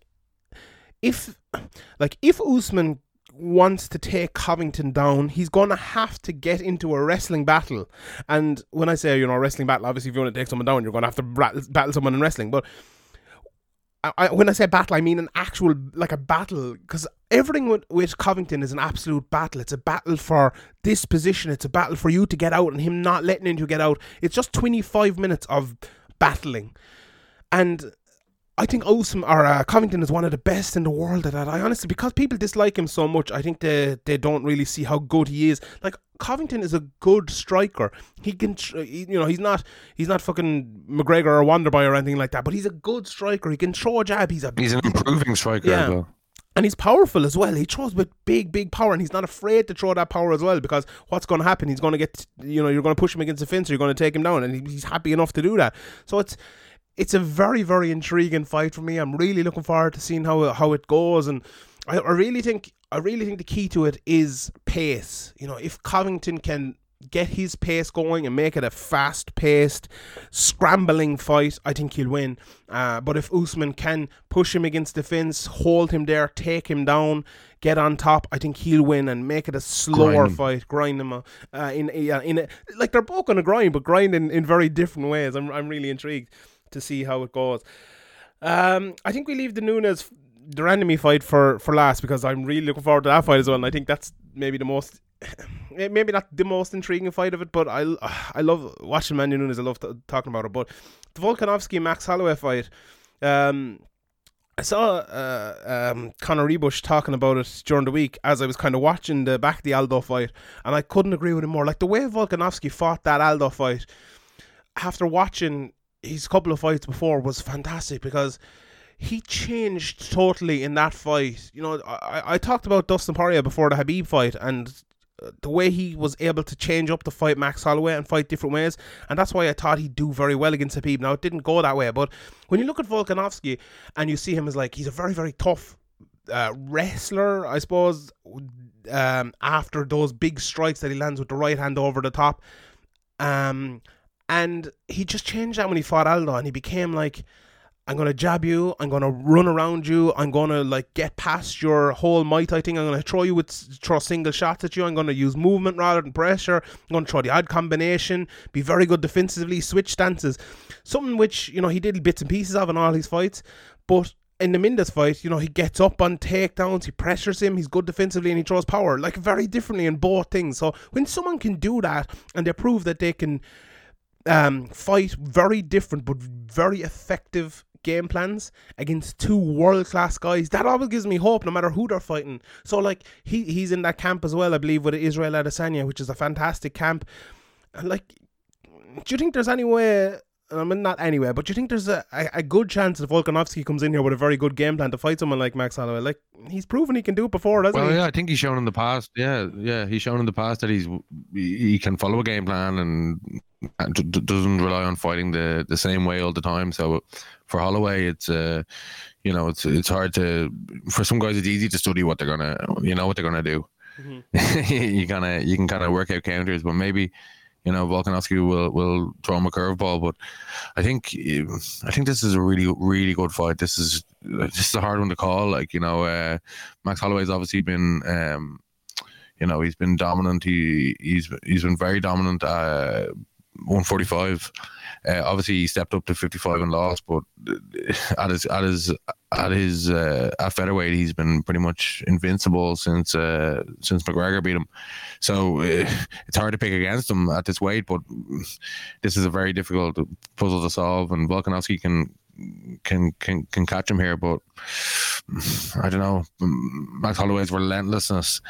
if like if Usman wants to take Covington down, he's going to have to get into a wrestling battle. And when I say, you know, wrestling battle, obviously, if you want to take someone down, you're going to have to battle someone in wrestling. But I, when I say battle, I mean an actual like a battle because everything with, with Covington is an absolute battle. It's a battle for this position. It's a battle for you to get out and him not letting you get out. It's just twenty five minutes of battling, and I think Usman or uh, Covington is one of the best in the world at that. I honestly, because people dislike him so much, I think they they don't really see how good he is. Like Covington is a good striker. He can, you know, he's not he's not fucking McGregor or Wonderboy or anything like that. But he's a good striker. He can throw a jab. He's a He's an improving striker Yeah. well. and he's powerful as well. He throws with big, big power, and he's not afraid to throw that power as well. Because what's going to happen? He's going to get, you know, you're going to push him against the fence, or you're going to take him down, and he's happy enough to do that. So it's it's a very, very intriguing fight for me. I'm really looking forward to seeing how how it goes, and I, I really think I really think the key to it is pace. You know, if Covington can get his pace going and make it a fast paced, scrambling fight, I think he'll win. Uh, but if Usman can push him against the fence, hold him there, take him down, get on top, I think he'll win and make it a slower Grind fight, grind him. Uh, in yeah, in a, like they're both going to grind, but grind in, in very different ways. I'm I'm really intrigued to see how it goes. Um, I think we leave the Nunes de Randamie fight for for last because I'm really looking forward to that fight as well. And I think that's maybe the most, maybe not the most intriguing fight of it, but I I love watching Mandy Nunes. I love t- talking about it. But the Volkanovski Max Holloway fight, um. I saw uh, um, Connor Ruebusch talking about it during the week as I was kind of watching the back the Aldo fight, and I couldn't agree with him more. Like the way Volkanovski fought that Aldo fight, after watching his couple of fights before, was fantastic because he changed totally in that fight. You know, I, I talked about Dustin Poirier before the Habib fight and uh, the way he was able to change up to fight Max Holloway and fight different ways, and that's why I thought he'd do very well against Habib. Now it didn't go that way, but when you look at Volkanovski and you see him as like he's a very very tough uh, wrestler, I suppose. Um, after those big strikes that he lands with the right hand over the top, um, and he just changed that when he fought Aldo, and he became like, I'm gonna jab you, I'm gonna run around you, I'm gonna like get past your whole might. I think I'm gonna throw you with throw single shots at you, I'm gonna use movement rather than pressure, I'm gonna throw the odd combination, be very good defensively, switch stances, something which you know he did bits and pieces of in all his fights, but in the Mendes fight, you know, he gets up on takedowns, he pressures him, he's good defensively, and he throws power, like very differently in both things. So when someone can do that and they prove that they can um, fight very different but very effective game plans against two world class guys, that always gives me hope no matter who they're fighting. So like he he's in that camp as well, I believe, with Israel Adesanya, which is a fantastic camp. Like do you think there's any way I mean not anywhere, but do you think there's a, a, a good chance that Volkanovski comes in here with a very good game plan to fight someone like Max Holloway? Like he's proven he can do it before, hasn't Well, he? yeah, I think he's shown in the past. Yeah, yeah, he's shown in the past that he's he can follow a game plan and and d- doesn't rely on fighting the the same way all the time. So for Holloway, it's uh, you know, it's it's hard to for some guys it's easy to study what they're gonna you know what they're gonna do. you kind of you can kind of work out counters, but maybe. You know, Volkanovski will will throw him a curveball, but I think I think this is a really really good fight. This is this is a hard one to call. Like you know, uh, Max Holloway's obviously been um, you know he's been dominant. He he's he's been very dominant. Uh, 145. Uh, obviously, he stepped up to 55 and lost, but at his at his at his uh, at featherweight, he's been pretty much invincible since uh, since McGregor beat him. So uh, it's hard to pick against him at this weight, but this is a very difficult puzzle to solve, and Volkanovski can can can can catch him here, but I don't know. Max Holloway's relentlessness,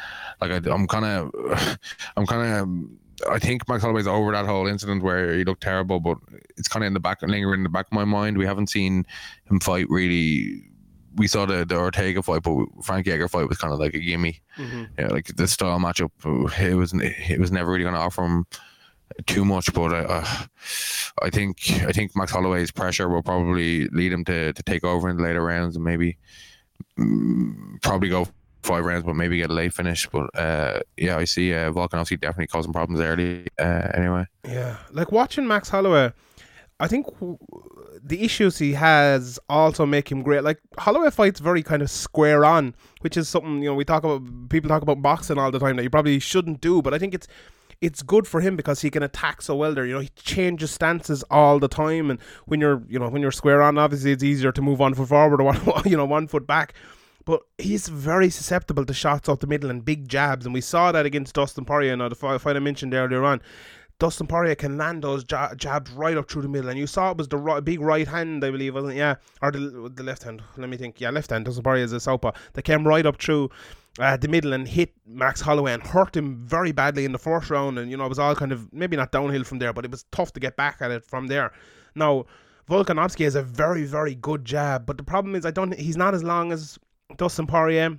like I, I'm kind of, I'm kind of, I think Max Holloway's over that whole incident where he looked terrible, but it's kind of in the back, lingering in the back of my mind. We haven't seen him fight really. We saw the, the Ortega fight, but Frankie Edgar fight was kind of like a gimme. Yeah, like the style matchup, it was it was never really going to offer him too much. But uh, I think I think Max Holloway's pressure will probably lead him to, to take over in the later rounds and maybe mm, probably go five rounds, but maybe get a late finish. But uh, yeah, I see uh, Volkanovski definitely causing problems early. Uh, anyway, Yeah, like watching Max Holloway, I think the issues he has also make him great. Like Holloway fights very kind of square on, which is something you know we talk about. People talk about boxing all the time that you probably shouldn't do, but I think it's it's good for him because he can attack so well there. You know, he changes stances all the time, and when you're you know when you're square on, obviously it's easier to move one foot forward or one you know one foot back. But he's very susceptible to shots out the middle and big jabs, and we saw that against Dustin Poirier. Know, the fight I mentioned earlier on Dustin Poirier can land those ja- jabs right up through the middle, and you saw it was the right, big right hand, I believe, wasn't it? Yeah, or the the left hand. Let me think. Yeah, left hand. Dustin Poirier is a southpaw. That came right up through uh, the middle and hit Max Holloway and hurt him very badly in the first round. And you know, it was all kind of maybe not downhill from there, but it was tough to get back at it from there. Now, Volkanovski has a very very good jab, but the problem is I don't. He's not as long as Dustin Poirier.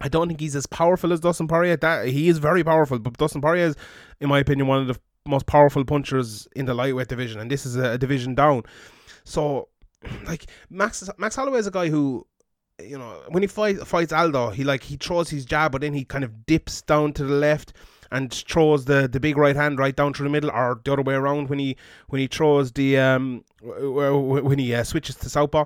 I don't think he's as powerful as Dustin Poirier. That he is very powerful, but Dustin Poirier is, in my opinion, one of the most powerful punchers in the lightweight division, and this is a, a division down. So, like Max Max Holloway is a guy who, you know, when he fight, fights Aldo, he like he throws his jab, but then he kind of dips down to the left and throws the, the big right hand right down through the middle, or the other way around when he when he throws the um when he uh, switches to southpaw.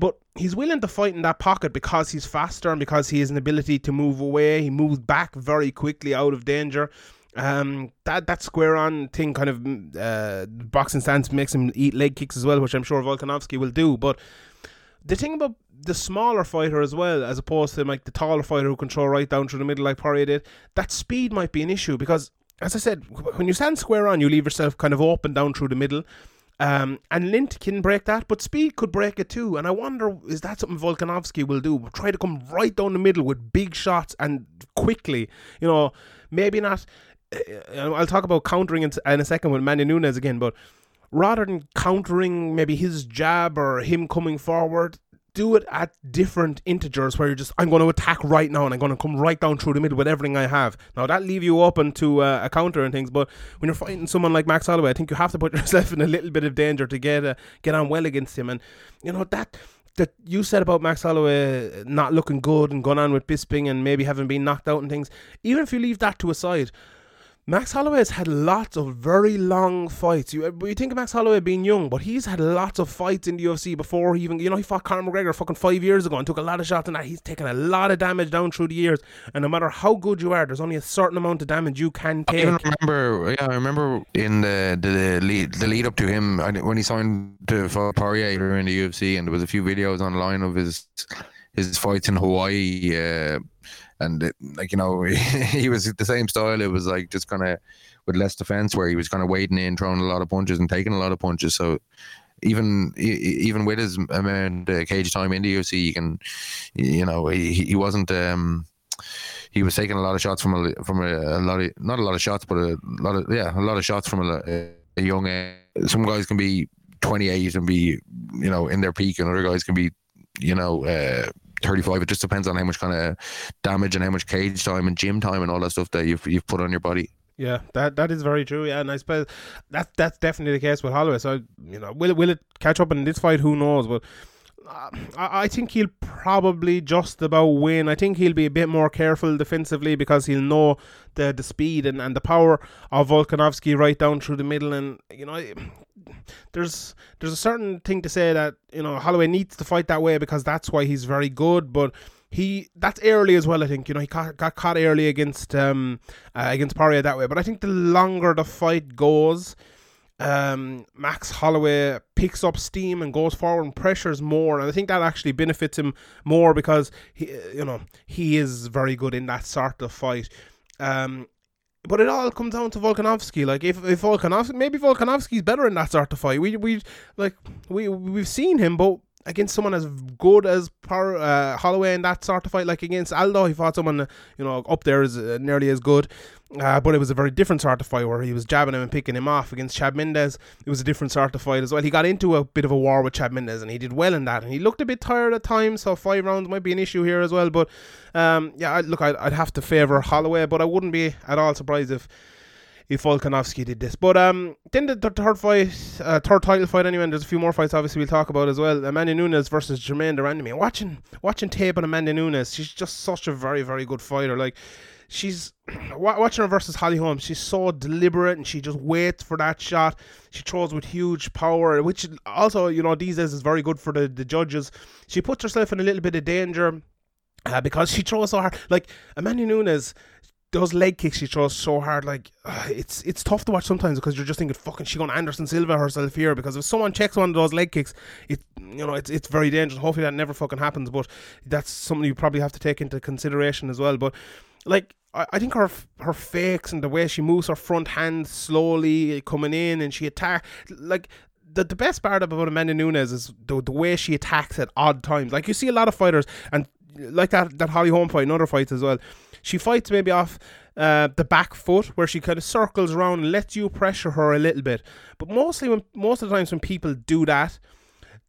But he's willing to fight in that pocket because he's faster and because he has an ability to move away. He moves back very quickly out of danger. Um, that that square on thing kind of uh, boxing stance makes him eat leg kicks as well, which I'm sure Volkanovski will do. But the thing about the smaller fighter as well, as opposed to like the taller fighter who can throw right down through the middle like Poirier did, that speed might be an issue because, as I said, when you stand square on, you leave yourself kind of open down through the middle. Um, and Lint can break that, but Speed could break it too. And I wonder, is that something Volkanovski will do? Try to come right down the middle with big shots and quickly. You know, maybe not. Uh, I'll talk about countering in, in a second with Manny Nunes again, but rather than countering maybe his jab or him coming forward, do it at different integers where you're just I'm going to attack right now and I'm going to come right down through the middle with everything I have. Now that leave you open to uh, a counter and things, but when you're fighting someone like Max Holloway, I think you have to put yourself in a little bit of danger to get uh, get on well against him. And you know that that you said about Max Holloway not looking good and going on with Bisping and maybe having been knocked out and things. Even if you leave that to a side, Max Holloway has had lots of very long fights. You, you think of Max Holloway being young, but he's had lots of fights in the UFC before he even, you know, he fought Conor McGregor fucking five years ago and took a lot of shots and that. He's taken a lot of damage down through the years. And no matter how good you are, there's only a certain amount of damage you can take. I even remember, yeah, I remember in the the, the lead the lead up to him when he signed to for Poirier in the UFC, and there was a few videos online of his his fights in Hawaii. Uh, and it, like you know he was the same style. It was like just kind of with less defense, where he was kind of wading in, throwing a lot of punches and taking a lot of punches. So even even with his amount of cage time in the UFC, you can you know he he wasn't. um he was taking a lot of shots from a from a, a lot of not a lot of shots, but a lot of yeah a lot of shots from a, a young. Uh, some guys can be 28 and be you know in their peak, and other guys can be you know uh, 35. It just depends on how much kind of damage and how much cage time and gym time and all that stuff that you've you've put on your body. Yeah, that that is very true. Yeah, and I suppose that's that's definitely the case with Holloway. So you know, will it will it catch up in this fight? Who knows? But uh, I, I think he'll probably just about win. I think he'll be a bit more careful defensively because he'll know the the speed and, and the power of Volkanovski right down through the middle. And you know, there's there's a certain thing to say that you know Holloway needs to fight that way because that's why he's very good, but he that's early as well. I think you know he got, got caught early against um uh, against Poirier that way, but I think the longer the fight goes, um, Max Holloway picks up steam and goes forward and pressures more, and I think that actually benefits him more because he you know he is very good in that sort of fight. Um, but it all comes down to Volkanovski. Like if if Volkanovski, maybe Volkanovski's better in that sort of fight. We we like we we've seen him, but against someone as good as Par, uh, Holloway in that sort of fight, like against Aldo, he fought someone you know up there is uh, nearly as good. Uh, but it was a very different sort of fight where he was jabbing him and picking him off against Chad Mendes. It was a different sort of fight as well. He got into a bit of a war with Chad Mendes and he did well in that. And he looked a bit tired at times, so five rounds might be an issue here as well. But um, yeah, look, I'd, I'd have to favour Holloway, but I wouldn't be at all surprised if if Volkanovski did this. But um, then the, third fight, uh, third title fight anyway, and there's a few more fights obviously we'll talk about as well. Amanda Nunes versus Germaine de Randamie. Watching watching tape on Amanda Nunes, she's just such a very very good fighter. Like she's watching her versus Holly Holmes. She's so deliberate and she just waits for that shot. She throws with huge power, which also you know these days is very good for the the judges. She puts herself in a little bit of danger. Uh, because she throws so hard, like Amanda Nunes, those leg kicks she throws so hard, like uh, it's it's tough to watch sometimes because you're just thinking, fucking, she going Anderson Silva herself here. Because if someone checks one of those leg kicks, it you know it's it's very dangerous. Hopefully that never fucking happens, but that's something you probably have to take into consideration as well. But like I, think her her fakes and the way she moves her front hand slowly coming in and she attack like the, the best part about Amanda Nunes is the, the way she attacks at odd times. Like you see a lot of fighters and like that that Holly Holm fight and other fights as well. She fights maybe off uh, the back foot where she kind of circles around and lets you pressure her a little bit. But mostly when most of the times when people do that,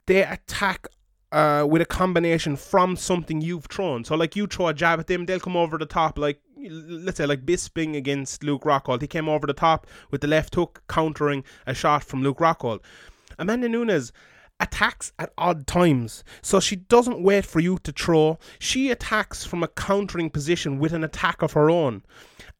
they attack uh, with a combination from something you've thrown. So like you throw a jab at them, they'll come over the top. Like let's say like Bisping against Luke Rockhold, he came over the top with the left hook, countering a shot from Luke Rockhold. Amanda Nunes attacks at odd times. So she doesn't wait for you to throw. She attacks from a countering position with an attack of her own.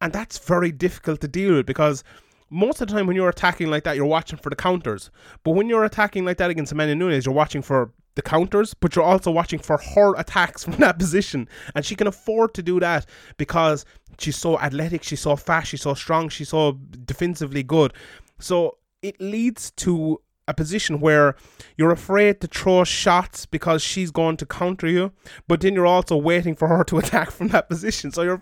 And that's very difficult to deal with because most of the time when you're attacking like that, you're watching for the counters. But when you're attacking like that against Amanda Nunes, you're watching for the counters, but you're also watching for her attacks from that position. And she can afford to do that because she's so athletic, she's so fast, she's so strong, she's so defensively good. So it leads to a position where you're afraid to throw shots because she's going to counter you, but then you're also waiting for her to attack from that position. So you're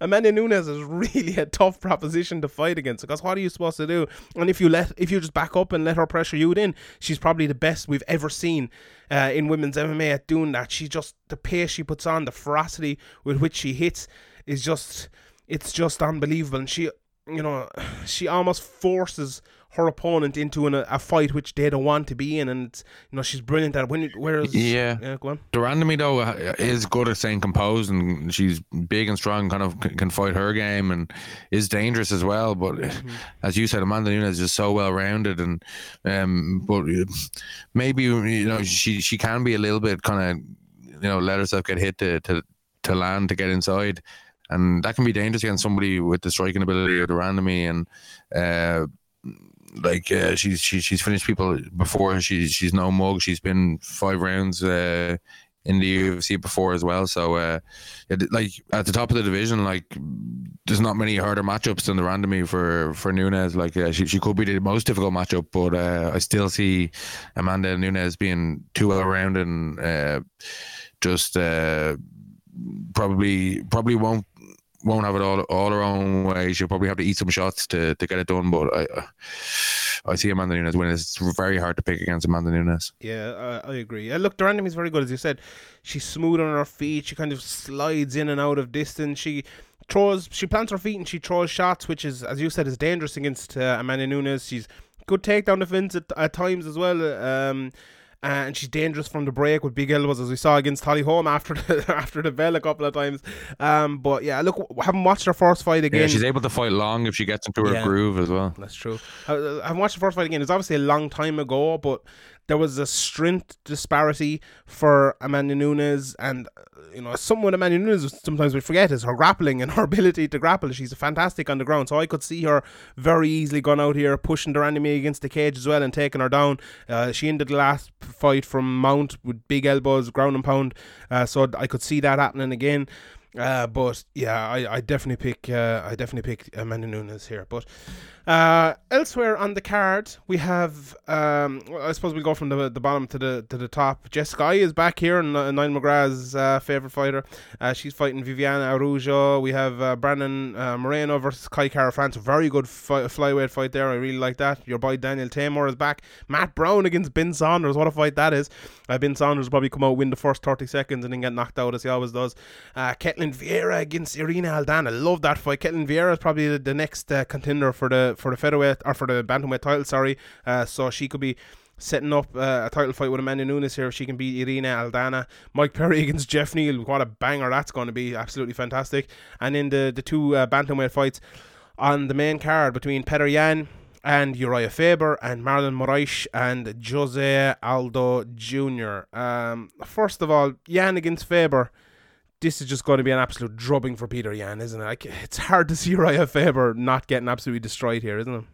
Amanda Nunes is really a tough proposition to fight against because what are you supposed to do? And if you let if you just back up and let her pressure you in, she's probably the best we've ever seen uh, in women's MMA at doing that. She just the pace she puts on, the ferocity with which she hits is just it's just unbelievable. And she you know she almost forces her opponent into an, a fight which they don't want to be in, and you know she's brilliant at it. When whereas yeah, yeah go on. de though is good at staying composed, and she's big and strong, kind of can fight her game, and is dangerous as well. But mm-hmm. as you said, Amanda Nunes is just so well rounded, and um, but maybe you know she she can be a little bit kind of you know let herself get hit to to to land to get inside and that can be dangerous against somebody with the striking ability of de Randamie and uh, like uh, she's she, she's finished people before. She's she's no mug. She's been five rounds uh, in the UFC before as well. So uh, like at the top of the division, like there's not many harder matchups than de Randamie for for Nunes. Like uh, she she could be the most difficult matchup, but uh, I still see Amanda Nunes being too well rounded and uh, just probably probably won't won't have it all all her own way. She'll probably have to eat some shots to, to get it done. But I I see Amanda Nunes winning. It's very hard to pick against Amanda Nunes. Yeah, I, agree. Uh, look, de Randamie is very good, as you said. She's smooth on her feet. She kind of slides in and out of distance. She throws, she plants her feet and she throws shots, which is, as you said, is dangerous against uh, Amanda Nunes. She's good takedown defense at, at times as well. Um, and she's dangerous from the break with big elbows, as we saw against Holly Holm after the after the bell a couple of times. Um, but yeah, look, haven't watched her first fight again. Yeah, she's able to fight long if she gets into her yeah, groove as well. That's true. I, I haven't watched the first fight again. It's obviously a long time ago, but there was a strength disparity for Amanda Nunes, and you know, someone Amanda Nunes sometimes we forget is her grappling and her ability to grapple. She's a fantastic on the ground, so I could see her very easily going out here pushing de Randamie against the cage as well and taking her down. Uh, she ended the last fight from Mount with big elbows, ground and pound, uh, so I could see that happening again. Uh, but yeah, I, I definitely pick uh, I definitely pick Amanda Nunes here. But uh, elsewhere on the card, we have. Um, I suppose we go from the the bottom to the to the top. Jess Eye is back here, and uh, Niall McGrath's uh, favorite fighter. Uh, she's fighting Viviane Araujo. We have uh, Brandon uh, Moreno versus Kai Kara France. Very good fi- flyweight fight there. I really like that. Your boy Daniel Teymur is back. Matt Brown against Ben Saunders. What a fight that is. Ben Saunders will probably come out win the first thirty seconds and then get knocked out as he always does. Ketlen Vieira against Irene Aldana. Love that fight. Ketlen Vieira is probably the, the next contender for the for the featherweight or for the bantamweight title. Sorry, uh, so she could be setting up uh, a title fight with Amanda Nunes here if she can beat Irene Aldana. Mike Perry against Geoff Neal. What a banger that's going to be. Absolutely fantastic. And in the, the two uh, bantamweight fights on the main card between Petr Yan and Uriah Faber and Marlon Moraes and Jose Aldo Jr. Um, first of all, Yan against Faber this is just going to be an absolute drubbing for Peter Yan, isn't it? Like it's hard to see Uriah Faber not getting absolutely destroyed here, isn't it?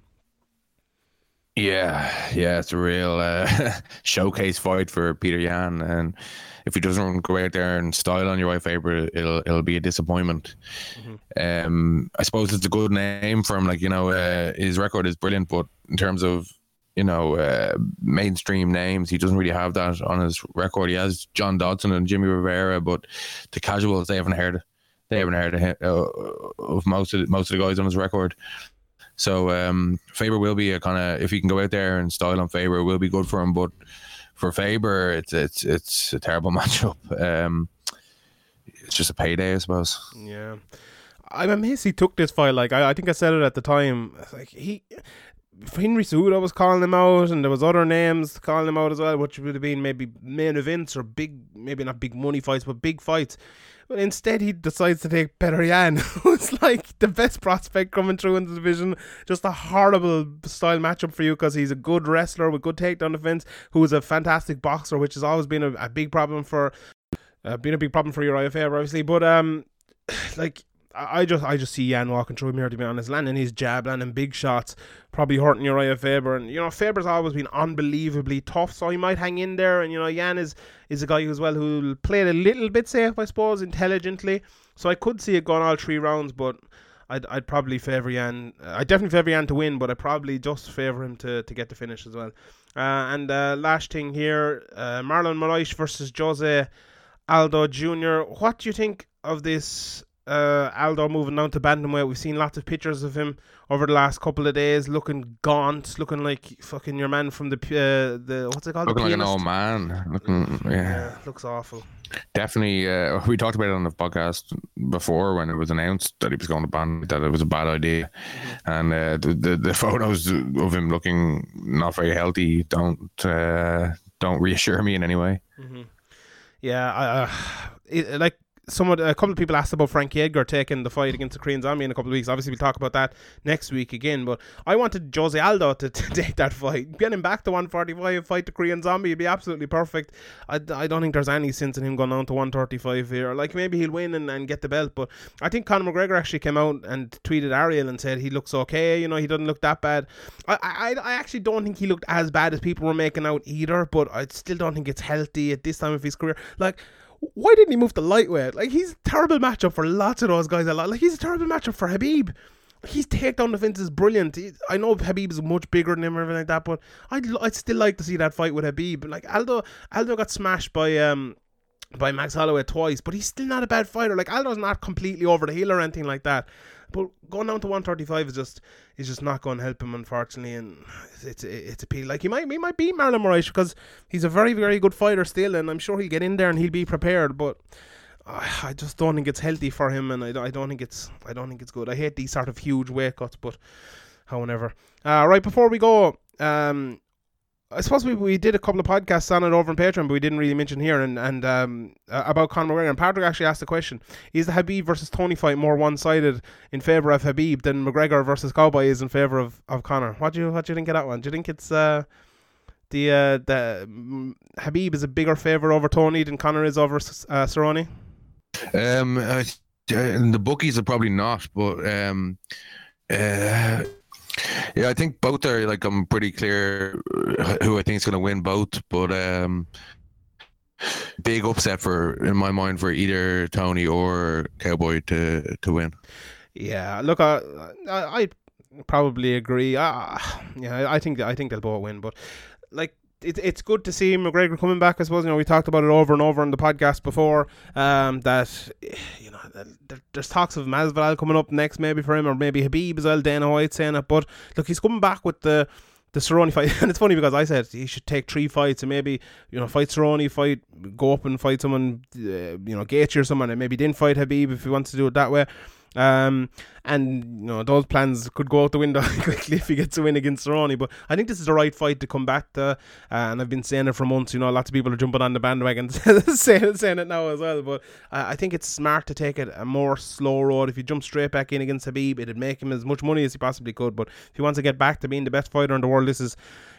Yeah, yeah, it's a real uh, showcase fight for Peter Yan, and if he doesn't go out there and style on Uriah Faber, it'll it'll be a disappointment. Mm-hmm. Um, I suppose it's a good name for him. Like you know, uh, his record is brilliant, but in terms of you know, uh, mainstream names. He doesn't really have that on his record. He has John Dodson and Jimmy Rivera, but the casuals they haven't heard They haven't heard of, him, uh, of most of the, most of the guys on his record. So um, Faber will be a kind of if he can go out there and style on Faber, will be good for him. But for Faber, it's it's it's a terrible matchup. Um, it's just a payday, I suppose. Yeah. I'm amazed he took this fight. Like I, I think I said it at the time. Like he, Henry Cejudo was calling him out, and there was other names calling him out as well, which would have been maybe main events or big, maybe not big money fights, but big fights. But instead, he decides to take Petr Yan, who's like the best prospect coming through in the division. Just a horrible style matchup for you because he's a good wrestler with good takedown defense, who is a fantastic boxer, which has always been a, a big problem for, uh, been a big problem for your IFA, obviously. But um, like I just I just see Yan walking through him here to be honest, landing his jab, landing big shots, probably hurting Uriah Faber. And you know, Faber's always been unbelievably tough, so he might hang in there. And you know, Yan is is a guy as well who'll play it a little bit safe, I suppose, intelligently. So I could see it going all three rounds, but I'd I'd probably favour Yan. I definitely favour Yan to win, but I probably just favour him to, to get the finish as well. Uh, and uh, last thing here, uh, Marlon Moraes versus Jose Aldo Jr. What do you think of this uh, Aldo moving down to bantamweight? We've seen lots of pictures of him over the last couple of days, looking gaunt, looking like fucking your man from the uh, the what's it called? Looking like an old man. Looking, yeah. Yeah, looks awful. definitely uh, we talked about it on the podcast before when it was announced that he was going to ban that it was a bad idea and uh, the, the the photos of him looking not very healthy don't uh, don't reassure me in any way Yeah, I, uh, it, like someone, a couple of people asked about Frankie Edgar taking the fight against the Korean Zombie in a couple of weeks. Obviously, we'll talk about that next week again. But I wanted Jose Aldo to, to take that fight, get him back to 145, fight the Korean Zombie. It'd be absolutely perfect. I, I don't think there's any sense in him going down to 135 here. Like maybe he'll win and, and get the belt, but I think Conor McGregor actually came out and tweeted Ariel and said he looks okay. You know, he doesn't look that bad. I, I, I actually don't think he looked as bad as people were making out either. But I still don't think it's healthy at this time of his career. Like why didn't he move to lightweight? Like he's a terrible matchup for lots of those guys. A lot. Like he's a terrible matchup for Habib. His takedown defense is brilliant. He, I know Habib is much bigger than him and everything like that, but I'd I'd still like to see that fight with Habib. Like Aldo, Aldo got smashed by um by Max Holloway twice, but he's still not a bad fighter. Like Aldo's not completely over the hill or anything like that. But going down to 135 is just is just not going to help him, unfortunately. And it's it's, it's a pity. Like he might he might beat Marlon Moraes because he's a very very good fighter still, and I'm sure he'll get in there and he'll be prepared. But uh, I just don't think it's healthy for him, and I, I don't think it's I don't think it's good. I hate these sort of huge weight cuts, but however, uh, right before we go, um, I suppose we, we did a couple of podcasts on it over on Patreon, but we didn't really mention here and and um uh, about Conor McGregor. And Patrick actually asked the question: Is the Habib versus Tony fight more one sided in favor of Habib than McGregor versus Cowboy is in favor of, of Conor? What do you what do you think of that one? Do you think it's uh the uh the mm, Habib is a bigger favor over Tony than Conor is over uh, Cerrone? um uh, the bookies are probably not but um uh yeah, I think both are like I'm pretty clear uh, who I think is going to win both, but um, big upset for in my mind for either Tony or Cowboy to to win. Yeah, look, I I, I probably agree. Uh, yeah, I think I think they'll both win, but like. It, it's good to see McGregor coming back. I suppose you know we talked about it over and over on the podcast before. Um, that you know there's talks of Masvidal coming up next, maybe for him, or maybe Habib as well. Dana White saying it, but look, he's coming back with the the Cerrone fight, and it's funny because I said he should take three fights and maybe you know fight Cerrone, fight go up and fight someone, uh, you know Gaethje or someone, and maybe didn't fight Habib if he wants to do it that way. Um, and you know those plans could go out the window quickly if he gets a win against Cerrone. But I think this is the right fight to come back to, uh, and I've been saying it for months. You know, lots of people are jumping on the bandwagon saying saying it now as well. But uh, I think it's smart to take it a more slow road. If you jump straight back in against Habib, it'd make him as much money as he possibly could. But if he wants to get back to being the best fighter in the world, this is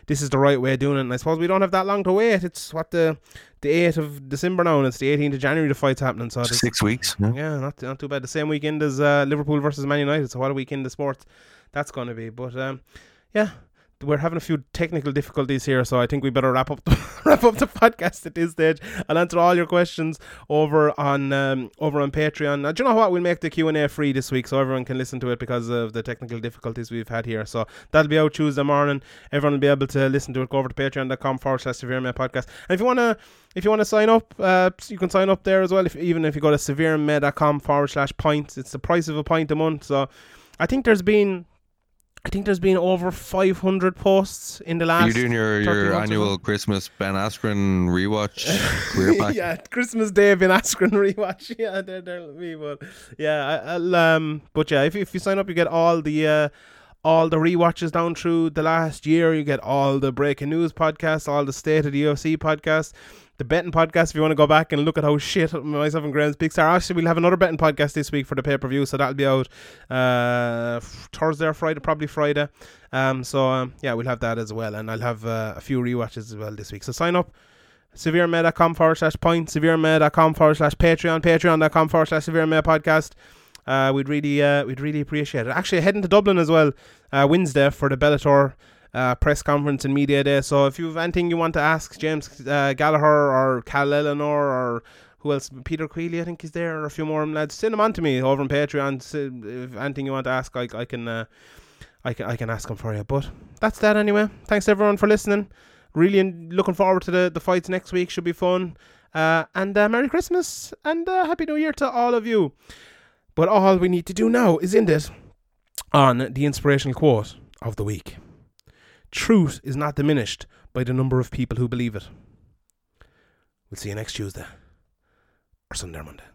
this is the right way of doing it. And I suppose we don't have that long to wait. It's what the the 8th of December now, and it's the 18th of January the fight's happening. So Six weeks. Yeah. yeah, not not too bad. The same weekend as uh, Liverpool versus Man United. So what a weekend of sports that's going to be. But um, yeah, we're having a few technical difficulties here, so I think we better wrap up the, wrap up the podcast at this stage. I'll answer all your questions over on um, over on Patreon. Now, do you know what? We'll make the Q and A free this week, so everyone can listen to it because of the technical difficulties we've had here. So that'll be out Tuesday morning. Everyone will be able to listen to it. Go over to Patreon.com forward slash Severe Med Podcast. And if you wanna if you wanna sign up, uh, you can sign up there as well. If even if you go to severemed.com forward slash points, it's the price of a pint a month. So I think there's been I think there's been over 500 posts in the last. You're doing your, your annual. Christmas Ben Askren rewatch yeah, Christmas Day Ben Askren rewatch. Yeah, there, there'll be one. Yeah, I, I'll, um, but yeah, if you, if you sign up, you get all the uh, all the rewatches down through the last year. You get all the breaking news podcasts, all the state of the UFC podcasts, the betting podcast. If you want to go back and look at how shit myself and Graham's picks are, actually, we'll have another betting podcast this week for the pay per view, so that'll be out uh, Thursday or Friday, probably Friday. Um, so um, yeah, we'll have that as well, and I'll have uh, a few rewatches as well this week. So sign up severemed.com forward slash point, severemed.com forward slash Patreon, patreon.com forward slash severemed podcast. Uh, we'd really, uh, we'd really appreciate it. Actually, heading to Dublin as well, uh, Wednesday for the Bellator uh, press conference and media day. So if you have anything you want to ask James uh, Gallagher or Cal Eleanor or who else, Peter Queally, I think is there, or a few more lads, send them on to me over on Patreon. If anything you want to ask, I, I can, uh, I can, I can ask them for you. But that's that anyway. Thanks everyone for listening. Really looking forward to the, the fights next week. Should be fun. Uh, and uh, Merry Christmas and uh, Happy New Year to all of you. But all we need to do now is end it on the inspirational quote of the week. Truth is not diminished by the number of people who believe it. We'll see you next Tuesday or Sunday or Monday.